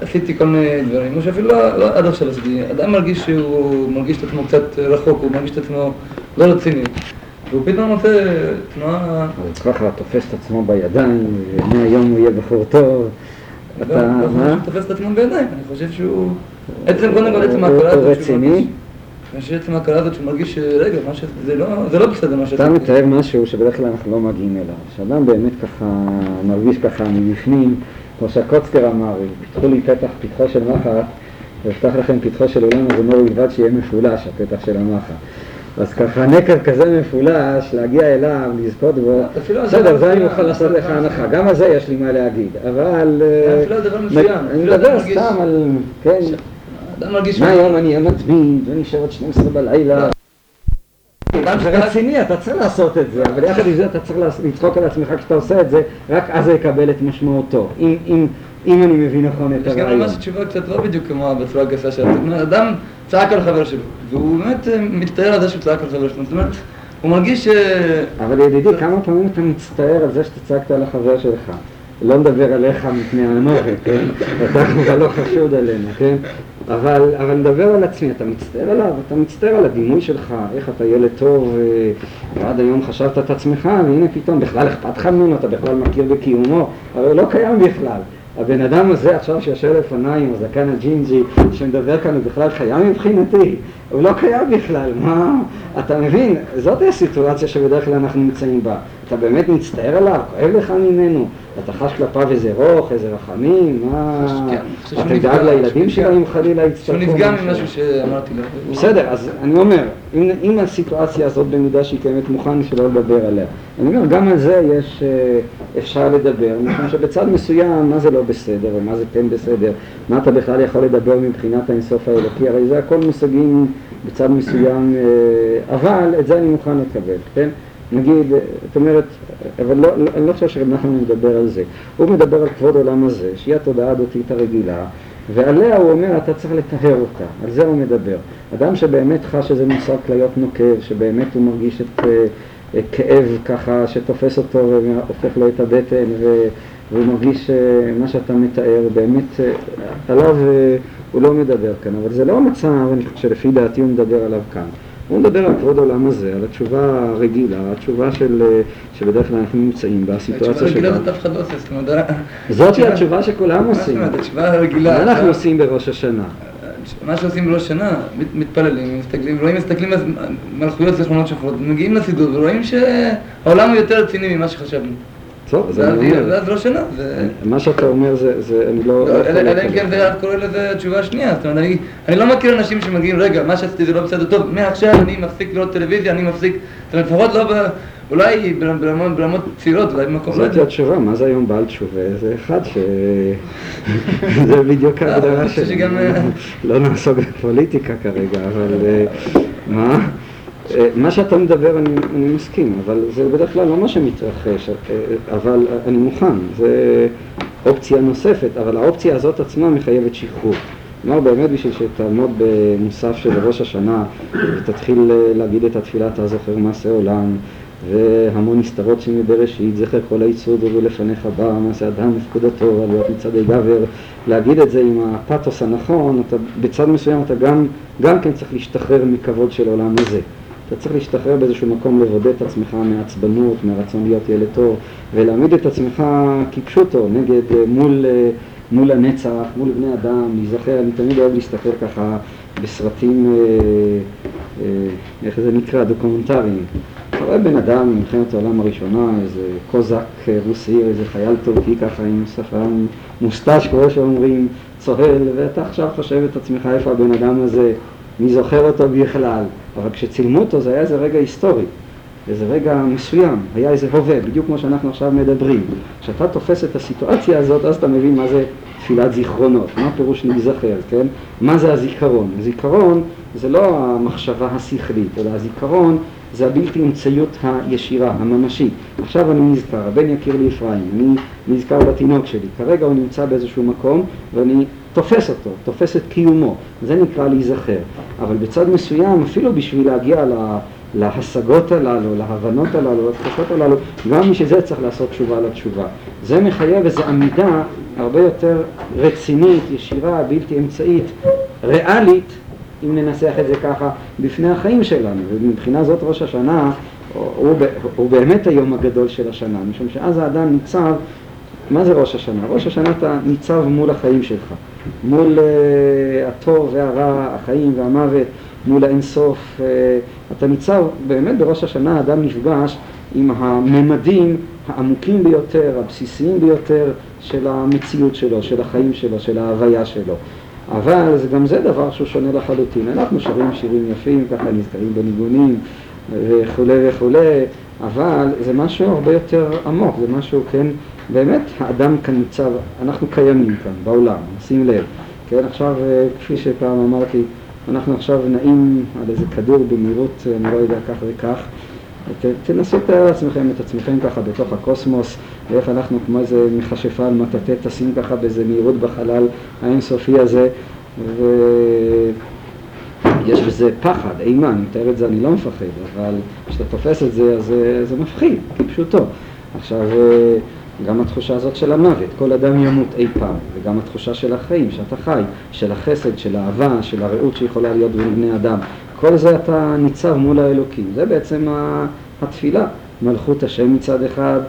עשיתי כל מיני דברים, או שאפילו לא, לא עד עכשיו עשיתי, אדם מרגיש שהוא מרגיש את עצמו קצת רחוק, הוא מרגיש את עצמו לא רציני, והוא פתאום מוצא תנועה... אז ככה תופס את עצמו בידיים, ומהיום הוא יהיה בחור טוב. אתה, מה? הוא תופס את עצמו בידיים, אני חושב שהוא... עצם, קודם כל עצם ההקלה הוא רציני? יש עצם ההקלה הזאת שהוא מרגיש שרגע. זה לא, זה לא בסדר מה שאתה... אתה מתאר משהו שבדרך כלל אנחנו לא מגיעים אליו. שאדם באמת ככה מרגיש ככה מבפנים, כמו שהקוצקר אמר, פתחו לי פתח פתחו של מחט, ואפתח לכם פתחו של עולם הזמור בלבד שיהיה מפולש, הפתח של המחט. אז ככה נקר כזה מפולש, להגיע אליו, לזכות בו, בסדר, לא זה אני מוכן לעשות לך הנחה. גם על זה יש לי מה להגיד, אבל... אה, מסוים, אני מדבר סתם על, כן, מרגיש... מהיום אני אהיה מתמיד, ונשאר עד 12 בלילה. זה רציני, אתה צריך לעשות את זה, אבל יחד עם זה אתה צריך לצחוק על עצמך כשאתה עושה את זה, רק אז זה יקבל את משמעותו, אם- אם- אני מבין נכון את יש גם הרעיון. ממש תשובה קצת לא בדיוק כמו בצורה הגסה שלו. זאת אומרת, אדם צעק על חבר שלו, והוא באמת אה, מצטער על זה שהוא צעק על חבר שלו. זאת אומרת, הוא מרגיש ש... אבל ידידי, כמה פעמים אתה מצטער על זה שאתה צעקת על החבר שלך? לא מדבר עליך מפני המוות, כן? אתה כבר לא חשוד עלינו, כן? אבל, אבל נדבר על עצמי, אתה מצטער עליו, אתה מצטער על הדימוי שלך, איך אתה ילד טוב, אה, ועד היום חשבת את עצמך, והנה פתאום בכלל אכפת לך ממנו, אתה בכלל מכיר בקיומו, אבל הוא לא קיים בכלל. הבן אדם הזה עכשיו שיושב לפניי עם הזקן הג'ינג'י שמדבר כאן הוא בכלל קיים מבחינתי, הוא לא קיים בכלל, מה? אתה מבין? זאת הסיטואציה שבדרך כלל אנחנו נמצאים בה. אתה באמת מצטער עליו, כואב לך ממנו, אתה חש כלפיו איזה רוך, איזה רחמים, מה? שהוא אתה נפגע, תדאג לילדים שהוא שלו נפגע. אם חלילה שהוא יצטרכו נפגע משהו. ממשהו שאמרתי לו. בסדר, אז אני אומר, אם, אם הסיטואציה הזאת במידה שהיא קיימת מוכן שלא לדבר עליה. אני אומר, גם על זה יש, אה, אפשר לדבר, משום שבצד מסוים, מה זה לא בסדר, ומה זה כן בסדר, מה אתה בכלל יכול לדבר מבחינת האינסוף האלוקי, הרי זה הכל מושגים בצד מסוים, אה, אבל את זה אני מוכן לקבל, כן? נגיד, זאת אומרת, אבל לא, לא, אני לא חושב שרב נחמן מדבר על זה. הוא מדבר על כבוד עולם הזה, שהיא התודעה הדתית הרגילה, ועליה הוא אומר, אתה צריך לטהר אותה, על זה הוא מדבר. אדם שבאמת חש איזה מושג כליות נוקב, שבאמת הוא מרגיש את אה, כאב ככה שתופס אותו והופך לו את הבטן, ו, והוא מרגיש אה, מה שאתה מתאר, באמת אה, עליו אה, הוא לא מדבר כאן, אבל זה לא המצב, שלפי דעתי הוא מדבר עליו כאן. הוא מדבר על כבוד העולם הזה, על התשובה הרגילה, התשובה של, שבדרך כלל אנחנו נמצאים בה, התשובה הסיטואציה הרגילה שלה. זאת אף אחד לא עושה, זאת אומרת, זאת היא התשובה שכולם מה עושים. אומרת, התשובה הרגילה. מה אנחנו עושים בראש השנה? מה שעושים בראש השנה, מת- מתפללים, מסתכלים, רואים, מסתכלים על מלכויות זיכרונות שחורות, מגיעים לסידור ורואים שהעולם הוא יותר רציני ממה שחשבנו. טוב, אז ואז אני אומר, ואז ראש השנה, זה... מה שאתה אומר זה, זה אני לא... לא, לא אלא אם כן. זה קורא לזה תשובה שנייה, זאת אומרת, אני, לא מכיר אנשים שמגיעים, רגע, מה שעשיתי זה לא בסדר, טוב, מעכשיו אני מפסיק לראות טלוויזיה, אני מפסיק, זאת אומרת, לפחות לא ב... אולי ברמות, צעירות, אולי במקום, לא זאת. התשובה, מה זה היום בעל תשובה? זה אחד ש... זה בדיוק לא, ההגדרה אה, לא נעסוק בפוליטיקה כרגע, אבל אה, מה? אה, מה שאתה מדבר אני, אני מסכים, אבל זה בדרך כלל לא מה שמתרחש, אה, אבל אני מוכן, זה אופציה נוספת, אבל האופציה הזאת עצמה מחייבת שחרור. כלומר באמת בשביל שתעמוד במוסף של ראש השנה ותתחיל אה, להגיד את התפילה אתה זוכר מעשה עולם והמון נסתרות שמבראשית זכר כל היצור דובו לפניך בא מעשה אדם ופקודתו עלויות מצעדי גבר להגיד את זה עם הפתוס הנכון אתה, בצד מסוים אתה גם, גם כן צריך להשתחרר מכבוד של העולם הזה אתה צריך להשתחרר באיזשהו מקום לבודד את עצמך מעצבנות, מהרצון להיות ילד טוב ולהעמיד את עצמך כפשוטו נגד, אה, מול, אה, מול הנצח, מול בני אדם, להיזכר, אני תמיד אוהב להסתכל ככה בסרטים, אה, איך זה נקרא, דוקומנטריים. אתה רואה בן אדם ממלחמת העולם הראשונה, איזה קוזק רוסי, איזה חייל טורקי ככה עם שפם מוסטש, כמו שאומרים, צוהל, ואתה עכשיו חושב את עצמך איפה הבן אדם הזה, מי זוכר אותו בכלל. אבל כשצילמו אותו זה היה איזה רגע היסטורי. איזה רגע מסוים, היה איזה הווה, בדיוק כמו שאנחנו עכשיו מדברים. כשאתה תופס את הסיטואציה הזאת, אז אתה מבין מה זה תפילת זיכרונות, מה הפירוש להיזכר, כן? מה זה הזיכרון? הזיכרון זה לא המחשבה השכלית, אלא הזיכרון זה הבלתי אמצעיות הישירה, הממשית. עכשיו אני נזכר, הבן יכיר לי אפרים, אני נזכר בתינוק שלי, כרגע הוא נמצא באיזשהו מקום ואני תופס אותו, תופס את קיומו, זה נקרא להיזכר. אבל בצד מסוים, אפילו בשביל להגיע. להשגות הללו, להבנות הללו, לתחושות הללו, גם בשביל זה צריך לעשות תשובה לתשובה. זה מחייב איזו עמידה הרבה יותר רצינית, ישירה, בלתי אמצעית, ריאלית, אם ננסח את זה ככה, בפני החיים שלנו. ומבחינה זאת ראש השנה הוא, הוא באמת היום הגדול של השנה, משום שאז האדם ניצב מה זה ראש השנה? ראש השנה אתה ניצב מול החיים שלך, מול הטוב והרע, החיים והמוות, מול האינסוף, אה, אתה ניצב, באמת בראש השנה האדם נפגש עם הממדים העמוקים ביותר, הבסיסיים ביותר של המציאות שלו, של החיים שלו, של ההוויה שלו. אבל זה, גם זה דבר שהוא שונה לחלוטין. אנחנו שרים שירים יפים, ככה נזכרים בניגונים וכולי וכולי, אבל זה משהו הרבה יותר עמוק, זה משהו, כן, באמת האדם כאן ניצב, אנחנו קיימים כאן בעולם, שים לב. כן, עכשיו, אה, כפי שפעם אמרתי, אנחנו עכשיו נעים על איזה כדור במהירות, אני לא יודע, כך וכך. ת, תנסו לתאר לעצמכם את עצמכם ככה בתוך הקוסמוס, ואיך אנחנו כמו איזה מכשפה על מטאטא טסים ככה באיזה מהירות בחלל האינסופי הזה, ויש בזה פחד, אימה, אני מתאר את זה, אני לא מפחד, אבל כשאתה תופס את זה, אז זה, זה מפחיד, כפשוטו. עכשיו, אה, גם התחושה הזאת של המוות, כל אדם ימות אי פעם, וגם התחושה של החיים, שאתה חי, של החסד, של האהבה, של הרעות שיכולה להיות בין בני אדם. כל זה אתה ניצב מול האלוקים. זה בעצם התפילה. מלכות השם מצד אחד,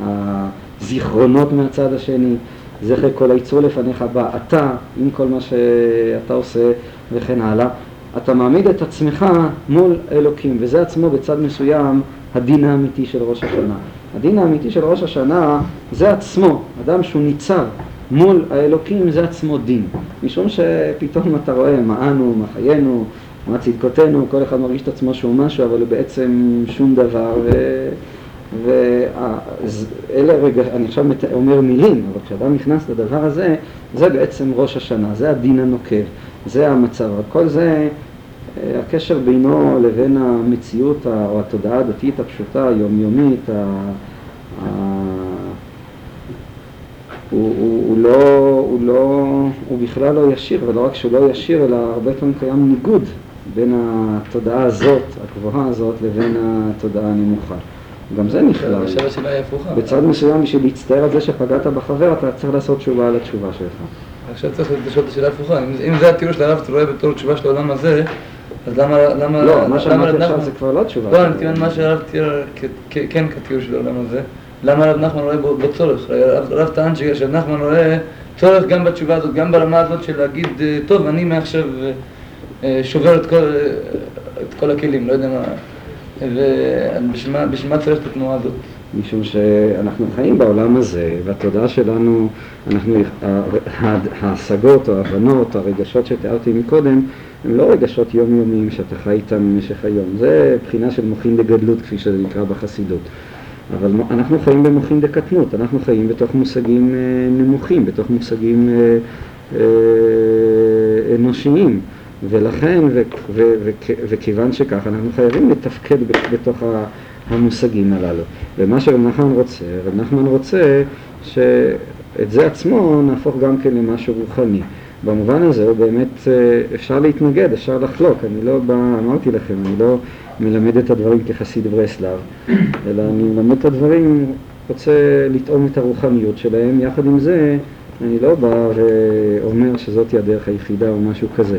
הזיכרונות מהצד השני, זכר כל היצור לפניך בא, אתה, עם כל מה שאתה עושה וכן הלאה. אתה מעמיד את עצמך מול אלוקים, וזה עצמו בצד מסוים הדין האמיתי של ראש השנה. הדין האמיתי של ראש השנה זה עצמו, אדם שהוא ניצב מול האלוקים זה עצמו דין. משום שפתאום אתה רואה מה אנו, מה חיינו, מה צדקותינו, כל אחד מרגיש את עצמו שהוא משהו, אבל הוא בעצם שום דבר. ואלה רגע, אני עכשיו אומר מילים, אבל כשאדם נכנס לדבר הזה, זה בעצם ראש השנה, זה הדין הנוקב, זה המצב. כל זה, הקשר בינו לבין המציאות או התודעה הדתית הפשוטה, היומיומית, הוא, הוא, הוא, לא, הוא, לא, הוא בכלל לא ישיר, ולא רק שהוא לא ישיר, אלא הרבה פעמים קיים ניגוד בין התודעה הזאת, הגבוהה הזאת, לבין התודעה הנמוכה. גם זה נכלל. בצד מסוים, בשביל להצטער על זה שפגעת בחבר, אתה צריך לעשות תשובה על התשובה שלך. עכשיו צריך לשאול את השאלה הפוכה. אם זה התיאור של הרב, אתה רואה בתור תשובה של העולם הזה, אז למה... למה לא, מה שאמרתי עכשיו זה כבר לא תשובה. לא, אני מתכוון מה שהרב תיאר כן כתיאור של העולם הזה. למה הרב נחמן רואה בו צורך? הרב טען שרב נחמן רואה צורך גם בתשובה הזאת, גם ברמה הזאת של להגיד, אה, טוב, אני מעכשיו אה, אה, שובר את כל, את כל הכלים, לא יודע מה, ובשביל מה צריך את התנועה הזאת? משום שאנחנו חיים בעולם הזה, והתודעה שלנו, אנחנו, ההשגות או ההבנות, הרגשות שתיארתי מקודם, הם לא רגשות יומיומיים שאתה חי איתם במשך היום, זה בחינה של מוחין דגדלות כפי שזה נקרא בחסידות. אבל אנחנו חיים במוחין דקטנות, אנחנו חיים בתוך מושגים אה, נמוכים, בתוך מושגים אה, אה, אנושיים. ולכן, וכיוון שכך, אנחנו חייבים לתפקד בתוך המושגים הללו. ומה שרב נחמן רוצה, רב נחמן רוצה שאת זה עצמו נהפוך גם כן למשהו רוחני. במובן הזה הוא באמת, אפשר להתנגד, אפשר לחלוק, אני לא בא, אמרתי לכם, אני לא מלמד את הדברים כחסיד ברסלב, אלא אני מלמד את הדברים, רוצה לטעום את הרוחניות שלהם, יחד עם זה אני לא בא ואומר שזאתי הדרך היחידה או משהו כזה.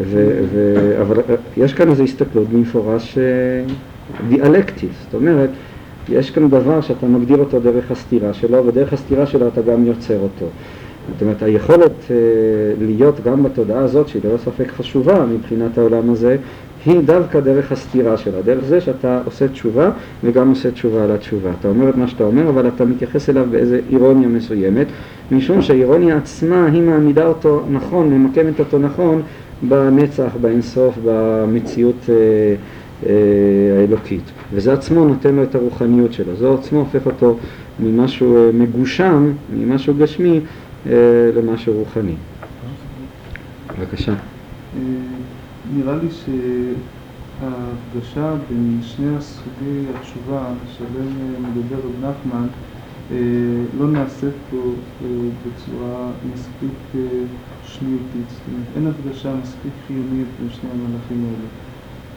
ו, ו, אבל יש כאן איזו הסתכלות במפורש אה, דיאלקטית, זאת אומרת, יש כאן דבר שאתה מגדיר אותו דרך הסתירה שלו, ודרך הסתירה שלו אתה גם יוצר אותו. זאת אומרת, היכולת אה, להיות גם בתודעה הזאת, שהיא ללא ספק חשובה מבחינת העולם הזה, היא דווקא דרך הסתירה שלה, דרך זה שאתה עושה תשובה וגם עושה תשובה על התשובה. אתה אומר את מה שאתה אומר, אבל אתה מתייחס אליו באיזה אירוניה מסוימת, משום שהאירוניה עצמה היא מעמידה אותו נכון, ממקמת אותו נכון בנצח, באינסוף, במציאות אה, אה, האלוקית. וזה עצמו נותן לו את הרוחניות שלו, זה עצמו הופך אותו ממשהו אה, מגושם, ממשהו גשמי, למשהו רוחני. בבקשה. אה, נראה לי שההפגשה בין שני הסוגי התשובה שעליהם מדבר רב נחמן אה, לא נעשית פה אה, בצורה מספיק אה, שניותית, זאת אומרת אין הפגשה מספיק חיונית בין שני המהלכים האלה.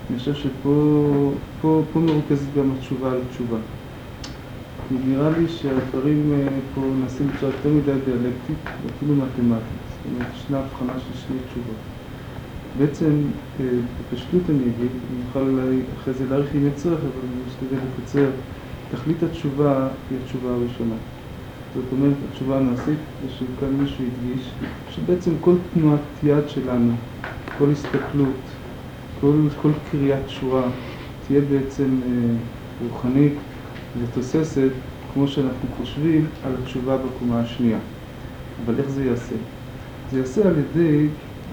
אני חושב שפה פה, פה מרוכזת גם התשובה על התשובה. נראה לי שהדברים פה נעשים בצורה יותר מדי דיאלקטית ואפילו מתמטית, זאת אומרת ישנה הבחנה של שני תשובות. בעצם, אה, בפשטות אני אגיד, אני אוכל אולי אחרי זה להאריך אם יצריך, אבל אני משתדל לקצר. תכלית התשובה היא התשובה הראשונה. זאת אומרת, התשובה המעשית, זה שכאן מישהו הדגיש, שבעצם כל תנועת יד שלנו, כל הסתכלות כל, כל קריאת שורה תהיה בעצם אה, רוחנית ותוססת, כמו שאנחנו חושבים על התשובה בקומה השנייה. אבל איך זה ייעשה? זה ייעשה על ידי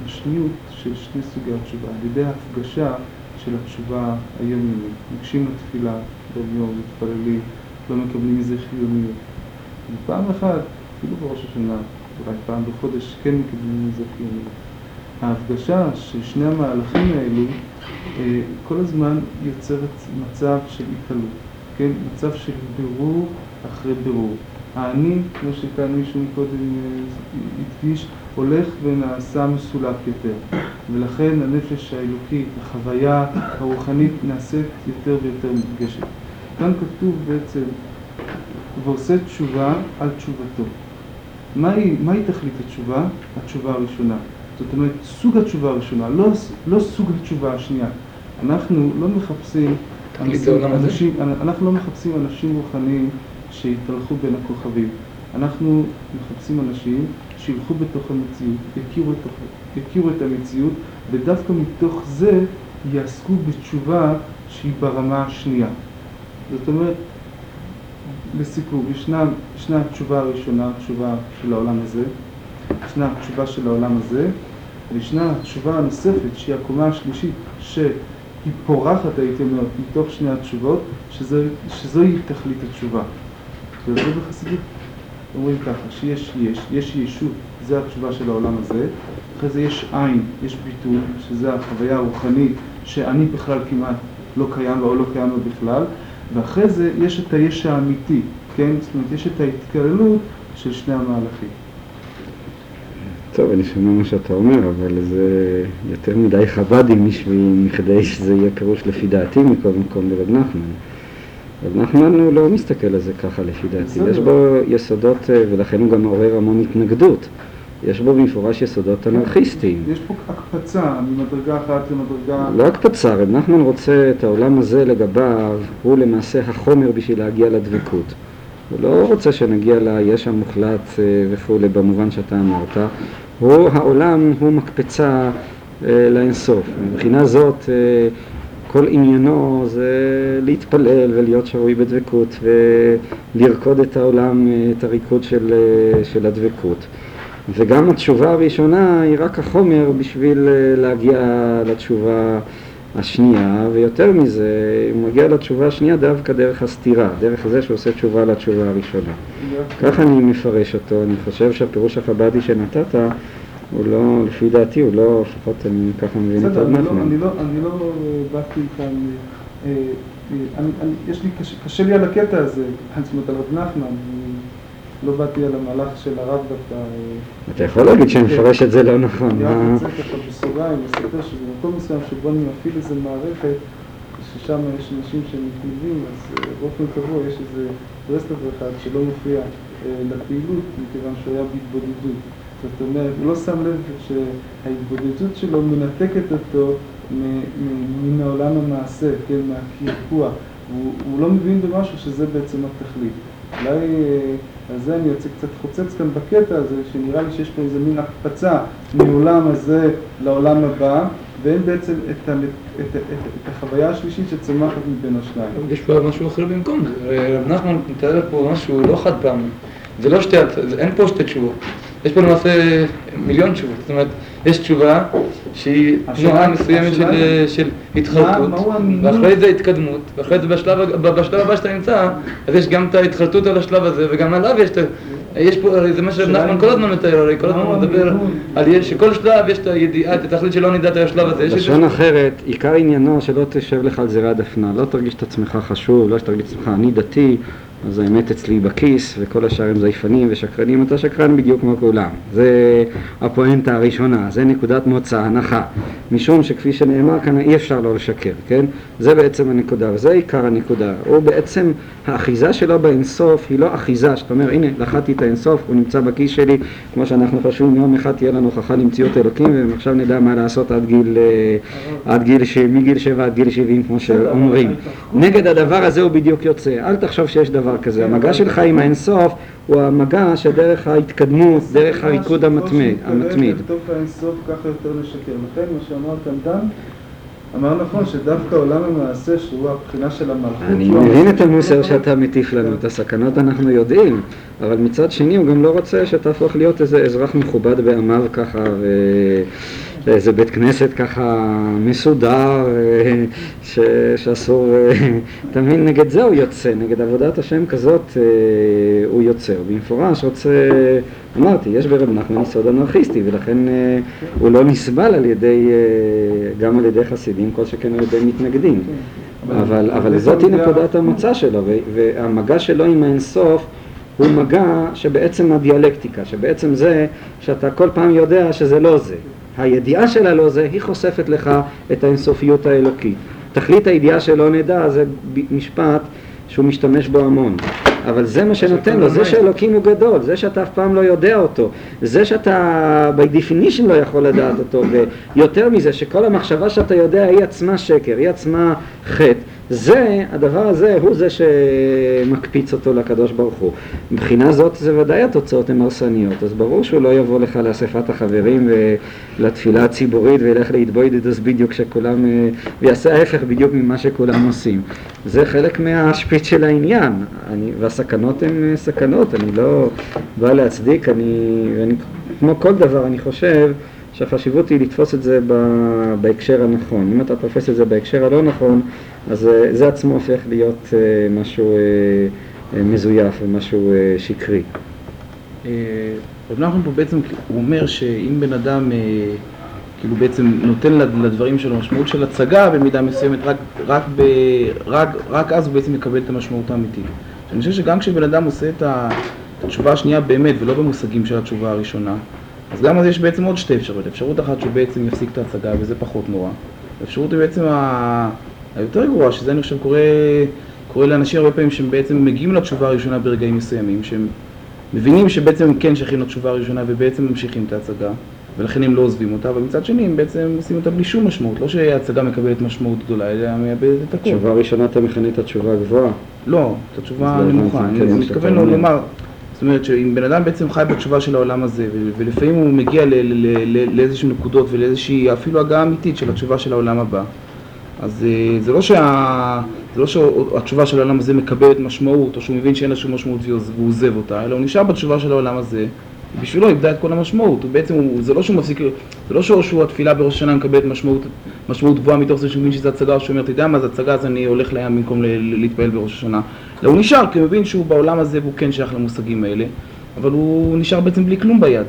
השניות של שני סוגי התשובה, על ידי ההפגשה של התשובה היומיומית. ניגשים לתפילה ביום, מתפללים, לא מקבלים מזה חיוניות. ופעם אחת, אפילו בראש השנה, אולי פעם בחודש, כן מקבלים מזה חיוניות. ההפגשה של שני המהלכים האלו אה, כל הזמן יוצרת מצב של התעלות, כן? מצב של בירור אחרי בירור. האני, כמו שכאן מישהו מקודם אה, הדגיש, הולך ונעשה מסולק יותר, ולכן הנפש האלוקית, החוויה הרוחנית נעשית יותר ויותר מודגשת. כאן כתוב בעצם, ועושה תשובה על תשובתו. מהי, מהי תכלית התשובה? התשובה הראשונה. זאת אומרת, סוג התשובה הראשונה, לא, לא סוג התשובה השנייה. אנחנו לא מחפשים אנשים, אנחנו לא מחפשים אנשים רוחניים שיתהלכו בין הכוכבים. אנחנו מחפשים אנשים שילכו בתוך המציאות, יכירו את, יכירו את המציאות, ודווקא מתוך זה יעסקו בתשובה שהיא ברמה השנייה. זאת אומרת, לסיכום, ישנה, ישנה התשובה הראשונה, התשובה של העולם הזה, ישנה התשובה של העולם הזה, וישנה התשובה הנוספת, שהיא הקומה השלישית, שהיא פורחת, הייתי אומר, מתוך שני התשובות, שזה, שזוהי תכלית התשובה. וזה בחסידות אומרים ככה, שיש יש, יש ישות, זה התשובה של העולם הזה, אחרי זה יש עין, יש ביטול, שזה החוויה הרוחנית, שאני בכלל כמעט לא קיים או לא קיים בכלל, ואחרי זה יש את היש האמיתי, כן? זאת אומרת, יש את ההתקללות של שני המהלכים. טוב, אני שומע מה שאתה אומר, אבל זה יותר מדי חב"די מכדי שזה יהיה פירוש לפי דעתי מכל מקום לרב נחמן. רב נחמן הוא לא מסתכל על זה ככה לפי דעתי, יש בו יסודות, אה, ולכן הוא גם מעורר המון התנגדות. יש בו במפורש יסודות אנרכיסטיים. יש פה הקפצה ממדרגה אחת למדרגה... לא הקפצה, רב נחמן רוצה את העולם הזה לגביו, הוא למעשה החומר בשביל להגיע לדבקות. הוא לא רוצה שנגיע ליש המוחלט אה, וכולי במובן שאתה אמרת, הוא העולם, הוא מקפצה אה, לאינסוף. מבחינה זאת כל עניינו זה להתפלל ולהיות שבוי בדבקות ולרקוד את העולם, את הריקוד של, של הדבקות. וגם התשובה הראשונה היא רק החומר בשביל להגיע לתשובה השנייה, ויותר מזה, הוא מגיע לתשובה השנייה דווקא דרך הסתירה, דרך זה שעושה תשובה לתשובה הראשונה. ככה אני מפרש אותו, אני חושב שהפירוש החב"די שנתת הוא לא, לפי דעתי, הוא לא, לפחות אני ככה מבין את רב נחמן. אני לא, אני לא באתי כאן, אה, אה, יש לי, קשה לי על הקטע הזה, זאת אומרת על רב נחמן, לא באתי על המהלך של הרב דווקא. אה, אתה יכול להגיד שאני מפרש את זה לא נכון. אני רק רוצה ככה בסוגריים לספר שזה מקום מסוים שבו אני מפעיל איזה מערכת, ששם יש אנשים שהם מתנדבים, אז באופן קבוע יש איזה ברסלב אחד שלא מופיע לפעילות, מכיוון שהוא היה בהתבודדות. זאת אומרת, הוא לא שם לב שההתבודדות שלו מנתקת אותו מן העולם המעשה, כן, מהקרקוע. הוא, הוא לא מבין במשהו שזה בעצם התכלית. אולי על זה אני יוצא קצת חוצץ כאן בקטע הזה, שנראה לי שיש פה איזה מין הקפצה מעולם הזה לעולם הבא, ואין בעצם את, ה, את, את, את, את החוויה השלישית שצומחת מבין השניים. יש פה משהו אחר במקום נחמן מתאר פה משהו לא חד פעמי. זה לא שתי, אין פה שתי תשובות. יש פה למעשה מיליון תשובות, זאת אומרת, יש תשובה שהיא תנועה מסוימת של, של התחלקות, ואחרי זה התקדמות, ואחרי זה בשלב, בשלב הבא שאתה נמצא, אז יש גם את ההתחלטות על השלב הזה, וגם עליו יש את ה... יש פה, זה מה שנחמן כל הזמן מתאר, הרי כל הזמן מדבר על שכל שלב יש את הידיעה, את התכלית שלא נדעת על השלב הזה. לשון אחרת, עיקר עניינו שלא תשב לך על זרי דפנה, לא תרגיש את עצמך חשוב, לא תרגיש את עצמך אני דתי, אז האמת אצלי בכיס, וכל השאר הם זייפנים ושקרנים, אתה שקרן בדיוק כמו כולם. זה הפואנטה הראשונה, זה נקודת מוצא, הנחה. משום שכפי שנאמר כאן, אי אפשר לא לשקר, כן? זה בעצם הנקודה, וזה עיקר הנקודה. הוא בעצם, האחיזה שלו באינסוף היא לא אחיזה, שאתה אומר, הנה, לחדתי את האינסוף, הוא נמצא בכיס שלי, כמו שאנחנו חושבים, יום אחד תהיה לנו הוכחה למציאות אלוקים, ועכשיו נדע מה לעשות עד גיל, אה, עד גיל, מגיל שבע עד גיל שבעים, כמו שאומרים. נגד הדבר הזה הוא בדיוק יוצא. אל תחשוב שיש דבר דבר כזה. המגע שלך עם האינסוף הוא המגע שדרך ההתקדמות, דרך הריקוד המתמיד. האינסוף ככה יותר לשקר. לכן מה שאמר כאן דן, אמר נכון שדווקא עולם המעשה, שהוא הבחינה של המלכות, אני הוא מבין את. המוסר שאתה מטיף לנו, את הסכנות אנחנו יודעים, אבל מצד שני הוא גם לא רוצה שתהפוך להיות איזה אזרח מכובד בעמיו ככה, ואיזה בית כנסת ככה מסודר, אה, ש... שאסור, אה, מבין, נגד זה הוא יוצא, נגד עבודת השם כזאת אה, הוא יוצר. במפורש רוצה, אמרתי, יש ברב נחמן יסוד אנרכיסטי, ולכן הוא לא נסבל על ידי, גם על ידי חסידים, כל שכן על ידי מתנגדים. אבל, אבל זאת היא נקודת המוצא שלו, והמגע שלו עם האינסוף הוא מגע שבעצם הדיאלקטיקה, שבעצם זה שאתה כל פעם יודע שזה לא זה. הידיעה של הלא זה, היא חושפת לך את האינסופיות האלוקית. תכלית הידיעה שלא נדע זה משפט שהוא משתמש בו המון. אבל זה מה שנותן לו, זה שאלוקים הוא גדול, זה שאתה אף פעם לא יודע אותו, זה שאתה by definition לא יכול לדעת אותו, ויותר מזה שכל המחשבה שאתה יודע היא עצמה שקר, היא עצמה חטא, זה, הדבר הזה הוא זה שמקפיץ אותו לקדוש ברוך הוא. מבחינה זאת זה ודאי התוצאות הן הרסניות, אז ברור שהוא לא יבוא לך לאספת החברים ולתפילה הציבורית וילך להתבוידדוס בדיוק שכולם, אה, ויעשה ההפך בדיוק ממה שכולם עושים. זה חלק מהשפיץ של העניין, אני, והסכנות הן אה, סכנות, אני לא בא להצדיק, אני, ואני, כמו כל דבר אני חושב שהחשיבות היא לתפוס את זה בהקשר הנכון. אם אתה תופס את זה בהקשר הלא נכון, אז אה, זה עצמו הופך להיות אה, משהו אה, מזויף ומשהו שקרי. רב נחמן פה בעצם, הוא אומר שאם בן אדם כאילו בעצם נותן לד- לדברים שלו משמעות של הצגה במידה מסוימת, רק, רק, ב, רק, רק אז הוא בעצם מקבל את המשמעות האמיתית. אני חושב שגם כשבן אדם עושה את התשובה השנייה באמת ולא במושגים של התשובה הראשונה, אז גם אז יש בעצם עוד שתי אפשרויות. אפשרות אחת שהוא בעצם יפסיק את ההצגה וזה פחות נורא. האפשרות היא בעצם ה- היותר גרועה, שזה אני חושב קורה, קורה לאנשים הרבה פעמים שהם בעצם מגיעים לתשובה הראשונה ברגעים מסוימים, שהם מבינים שבעצם הם כן שייכים לתשובה הראשונה ובעצם ממשיכים את ההצגה, ולכן הם לא עוזבים אותה, אבל מצד שני הם בעצם עושים אותה בלי שום משמעות. לא שההצגה מקבלת משמעות גדולה, אלא מאבדת את הכל. התשובה הראשונה אתה מכנה את התשובה הגבוהה. לא, את התשובה לא הנמוכה. אני כן, אני מתכוון אומר. לומר, זאת אומרת שאם בן אדם בעצם חי בתשובה של העולם הזה, ולפעמים הוא מגיע ל- ל- ל- לאיזשהו נקודות ולאיזושהי אפילו הגעה אמיתית של התשובה של העולם הבא, אז אה, זה לא, שה... זה לא שהתשובה של העולם הזה מקבלת משמעות, או שהוא מבין שאין לה שום משמעות והוא עוזב אותה, אלא הוא נשאר בתשובה של העולם הזה, בשבילו איבדה את כל המשמעות, בעצם, הוא, זה לא שהוא מפסיק, זה לא שהוא התפילה בראש השנה מקבלת משמעות, משמעות גבוהה מתוך זה שהוא מבין שזה הצגה, שהוא אומר, אתה יודע מה זה הצגה, אז אני הולך לים במקום להתפעל בראש השנה. אלא הוא נשאר, כי הוא מבין שהוא בעולם הזה והוא כן שייך למושגים האלה, אבל הוא נשאר בעצם בלי כלום ביד.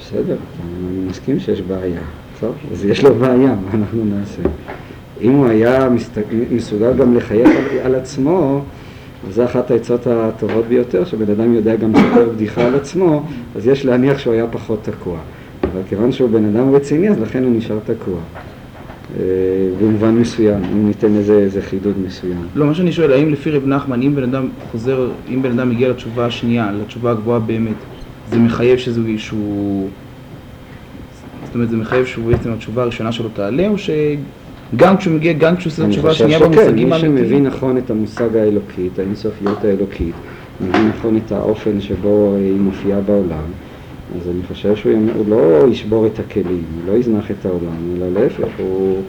בסדר, אני מסכים שיש בעיה. טוב, אז יש לו בעיה, מה אנחנו נעשה? אם הוא היה. מסוגל גם לחייך על, על עצמו, וזו אחת העצות הטובות ביותר, שבן אדם יודע גם לספר בדיחה על עצמו, אז יש להניח שהוא היה פחות תקוע. אבל כיוון שהוא בן אדם רציני, אז לכן הוא נשאר תקוע. אה, במובן מסוים, אם ניתן איזה, איזה חידוד מסוים. לא, מה שאני שואל, האם לפי רב נחמן, אם בן אדם חוזר, אם בן אדם מגיע לתשובה השנייה, לתשובה הגבוהה באמת, זה מחייב שזה שהוא... זאת אומרת, זה מחייב שהוא בעצם התשובה הראשונה שלו תעלה, או שגם כשהוא מגיע, גם כשהוא עושה את אני התשובה חושב השנייה שכן, במושגים מי האמיתיים? שמבין נכון את המושג האלוקי, את האינסופיות האלוקית, מבין נכון את האופן שבו היא מופיעה בעולם, אז אני חושב שהוא לא ישבור את הכלים, הוא לא יזנח את העולם, אלא להפך, הוא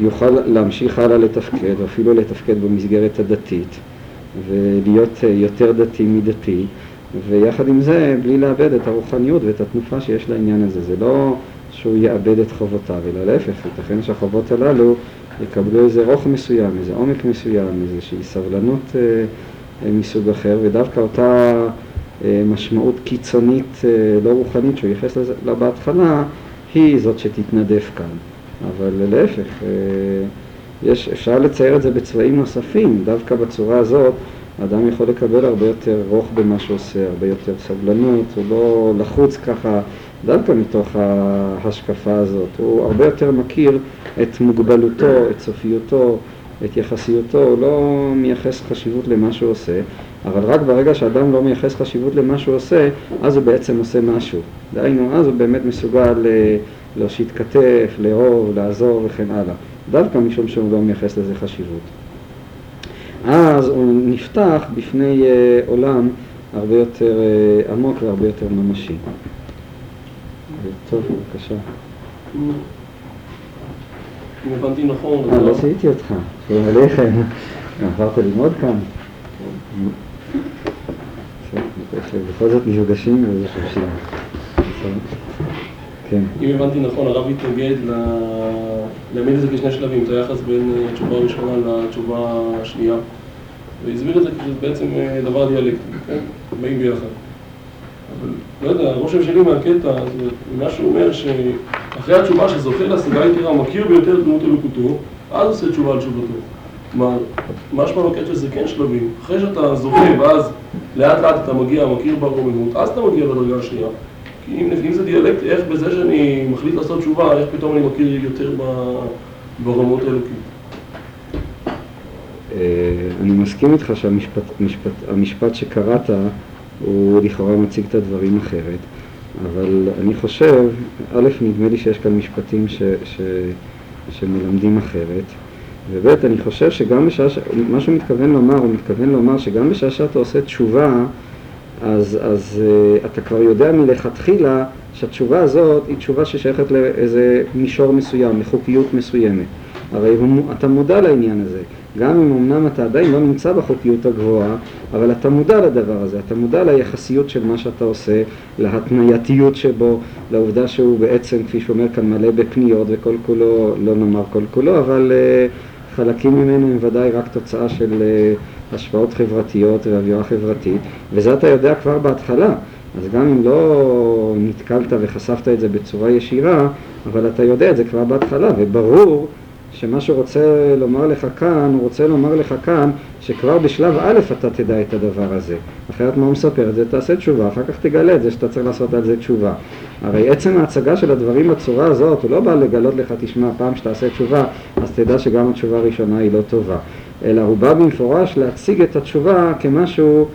יוכל להמשיך הלאה לתפקד, או אפילו לתפקד במסגרת הדתית, ולהיות אה, יותר דתי מדתי, ויחד עם זה, בלי לאבד את הרוחניות ואת התנופה שיש לעניין הזה. זה לא שהוא יאבד את חובותיו, אלא להפך, ייתכן שהחובות הללו יקבלו איזה רוך מסוים, איזה עומק מסוים, איזושהי סבלנות אה, אה, מסוג אחר, ודווקא אותה משמעות קיצונית אה, לא רוחנית שהוא ייחס לה בהתחלה, היא זאת שתתנדף כאן. אבל להפך, אה, יש, אפשר לצייר את זה בצבעים נוספים, דווקא בצורה הזאת האדם יכול לקבל הרבה יותר רוך במה שהוא עושה, הרבה יותר סבלנות, הוא לא לחוץ ככה, דווקא מתוך ההשקפה הזאת, הוא הרבה יותר מכיר את מוגבלותו, את סופיותו, את יחסיותו, הוא לא מייחס חשיבות למה שהוא עושה, אבל רק ברגע שאדם לא מייחס חשיבות למה שהוא עושה, אז הוא בעצם עושה משהו. דהיינו, אז הוא באמת מסוגל אה, להושיט כתף, לאהוב, לעזור וכן הלאה. דווקא משום שהוא לא מייחס לזה חשיבות. אז הוא נפתח בפני אה, עולם הרבה יותר אה, עמוק והרבה יותר ממשי. טוב, בבקשה. אם הבנתי נכון, אה, לא הרב- זיהיתי אותך, שלום עליכם. עברת ללמוד כאן? בכל זאת חופשי. בסדר. כן. אם הבנתי נכון, הרב התנגד להעמיד את זה כשני שלבים, את היחס בין אה, התשובה הראשונה לתשובה השנייה. והסביר את זה כי זה בעצם אה, דבר דיאלקטי, כן? באים ביחד. אבל לא יודע, הרושם שלי מהקטע, זאת אומרת, מה שהוא אומר שאחרי התשובה שזוכה להשגה יתרה, מכיר ביותר דמות אלוקותו, אז עושה תשובה על תשובתו. כלומר, משמע בקטע שזה כן שלבים. אחרי שאתה זוכה, ואז לאט לאט אתה מגיע, מכיר ברוממות, אז אתה מגיע לדרגה השנייה. כי אם, אם זה דיאלקט, איך בזה שאני מחליט לעשות תשובה, איך פתאום אני מכיר יותר ברמות האלוקית. אה, אני מסכים איתך שהמשפט שקראת הוא לכאורה מציג את הדברים אחרת, אבל אני חושב, א', נדמה לי שיש כאן משפטים ש, ש, שמלמדים אחרת, וב', אני חושב שגם בשעה, ש... מה שהוא מתכוון לומר, הוא מתכוון לומר שגם בשעה שאתה עושה תשובה, אז, אז uh, אתה כבר יודע מלכתחילה שהתשובה הזאת היא תשובה ששייכת לאיזה מישור מסוים, לחוקיות מסוימת. הרי אתה מודע לעניין הזה, גם אם אמנם אתה עדיין לא נמצא בחוקיות הגבוהה, אבל אתה מודע לדבר הזה, אתה מודע ליחסיות של מה שאתה עושה, להתנייתיות שבו, לעובדה שהוא בעצם, כפי שאומר כאן, מלא בפניות וכל כולו, לא נאמר כל כולו, אבל uh, חלקים ממנו הם ודאי רק תוצאה של uh, השפעות חברתיות ואווירה חברתית, וזה אתה יודע כבר בהתחלה. אז גם אם לא נתקלת וחשפת את זה בצורה ישירה, אבל אתה יודע את זה כבר בהתחלה, וברור שמה שהוא רוצה לומר לך כאן, הוא רוצה לומר לך כאן שכבר בשלב א' אתה תדע את הדבר הזה. אחרת מה הוא מספר את זה? תעשה תשובה, אחר כך תגלה את זה שאתה צריך לעשות על זה תשובה. הרי עצם ההצגה של הדברים בצורה הזאת, הוא לא בא לגלות לך, תשמע, פעם שתעשה תשובה, אז תדע שגם התשובה הראשונה היא לא טובה. אלא הוא בא במפורש להציג את התשובה כמשהו,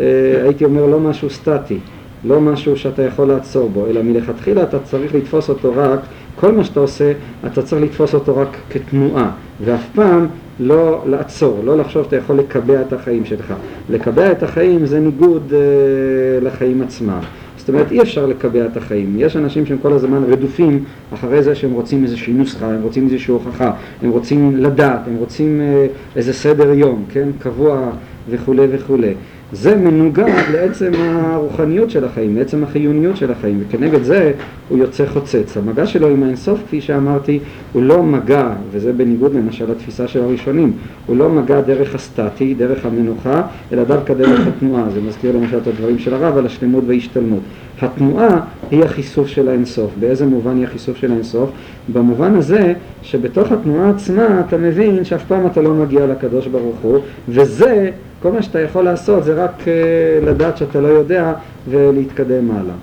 אה, הייתי אומר, לא משהו סטטי. לא משהו שאתה יכול לעצור בו, אלא מלכתחילה אתה צריך לתפוס אותו רק, כל מה שאתה עושה, אתה צריך לתפוס אותו רק כתנועה, ואף פעם לא לעצור, לא לחשוב שאתה יכול לקבע את החיים שלך. לקבע את החיים זה ניגוד אה, לחיים עצמם. זאת אומרת, אי אפשר לקבע את החיים. יש אנשים שהם כל הזמן רדופים אחרי זה שהם רוצים איזושהי נוסחה, הם רוצים איזושהי הוכחה, הם רוצים לדעת, הם רוצים אה, איזה סדר יום, כן, קבוע וכולי וכולי. זה מנוגד לעצם הרוחניות של החיים, לעצם החיוניות של החיים, וכנגד זה הוא יוצא חוצץ. המגע שלו עם האינסוף, כפי שאמרתי, הוא לא מגע, וזה בניגוד למשל לתפיסה של הראשונים, הוא לא מגע דרך הסטטי, דרך המנוחה, אלא דווקא דרך התנועה. זה מזכיר למשל את הדברים של הרב על השלמות והשתלמות. התנועה היא החיסוף של האינסוף. באיזה מובן היא החיסוף של האינסוף? במובן הזה שבתוך התנועה עצמה אתה מבין שאף פעם אתה לא מגיע לקדוש ברוך הוא, וזה כל מה שאתה יכול לעשות זה רק uh, לדעת שאתה לא יודע ולהתקדם הלאה.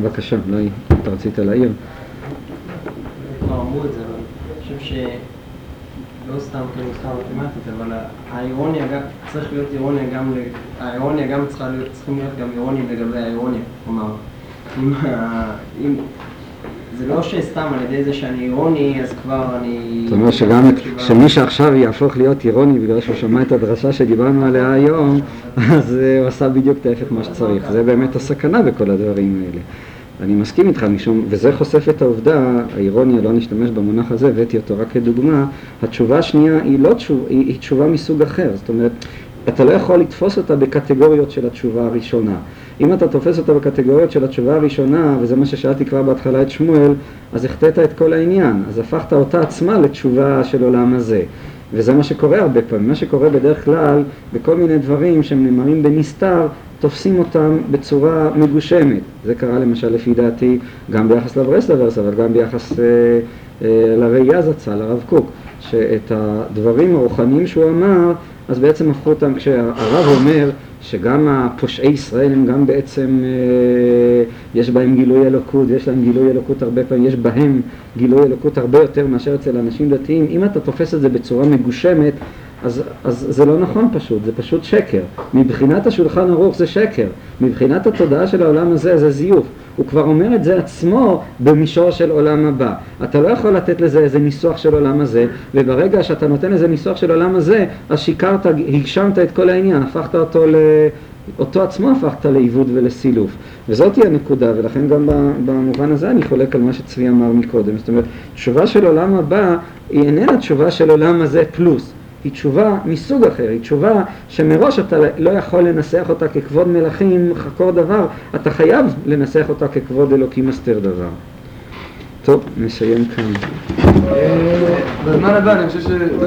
בבקשה, לא, אתה רצית להעיר? כבר אבל אני חושב שלא סתם כנוסחה מתמטית, אבל האירוניה צריך להיות אירוניה גם, האירוניה גם צריכה להיות, צריכים להיות גם אירוניים לגבי האירוניה. כלומר, זה לא שסתם על ידי זה שאני אירוני, אז כבר אני... זאת אומרת שגם שמי שעכשיו יהפוך להיות אירוני בגלל שהוא שמע את הדרשה שדיברנו עליה היום, אז אה, הוא עשה בדיוק את ההפך מה שצריך. זה באמת הסכנה בכל הדברים האלה. אני מסכים איתך משום, וזה חושף את העובדה, האירוניה, לא נשתמש במונח הזה, הבאתי אותו רק כדוגמה, התשובה השנייה היא לא תשובה, היא, היא תשובה מסוג אחר, זאת אומרת, אתה לא יכול לתפוס אותה בקטגוריות של התשובה הראשונה. אם אתה תופס אותה בקטגוריות של התשובה הראשונה, וזה מה ששאלתי כבר בהתחלה את שמואל, אז החטאת את כל העניין, אז הפכת אותה עצמה לתשובה של עולם הזה. וזה מה שקורה הרבה פעמים, מה שקורה בדרך כלל בכל מיני דברים שהם נאמרים בנסתר, תופסים אותם בצורה מגושמת. זה קרה למשל לפי דעתי גם ביחס לברסלברס, אבל גם ביחס אה, אה, לראייה זצ"ל, הרב קוק, שאת הדברים הרוחניים שהוא אמר, אז בעצם הפכו אותם, כשהרב אומר שגם הפושעי ישראל הם גם בעצם, אה, יש בהם גילוי אלוקות, יש להם גילוי אלוקות הרבה פעמים, יש בהם גילוי אלוקות הרבה יותר מאשר אצל אנשים דתיים, אם אתה תופס את זה בצורה מגושמת, אז, אז זה לא נכון פשוט, זה פשוט שקר. מבחינת השולחן ערוך זה שקר, מבחינת התודעה של העולם הזה זה זיוף. הוא כבר אומר את זה עצמו במישור של עולם הבא. אתה לא יכול לתת לזה איזה ניסוח של עולם הזה, וברגע שאתה נותן לזה ניסוח של עולם הזה, אז שיקרת, הגשמת את כל העניין, הפכת אותו ל... אותו עצמו הפכת לעיוות ולסילוף. וזאת היא הנקודה, ולכן גם במובן הזה אני חולק על מה שצבי אמר מקודם. זאת אומרת, תשובה של עולם הבא היא איננה תשובה של עולם הזה פלוס. היא תשובה מסוג אחר, היא תשובה שמראש אתה לא יכול לנסח אותה ככבוד מלכים חקור דבר, אתה חייב לנסח אותה ככבוד אלוקים מסתר דבר. טוב, נסיים כאן. בזמן הבא אני חושב ש...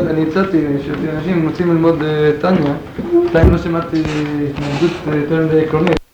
אני הצעתי שאנשים רוצים ללמוד אה, טניה, עדיין לא שמעתי התנגדות אה, יותר מדי עקרונית.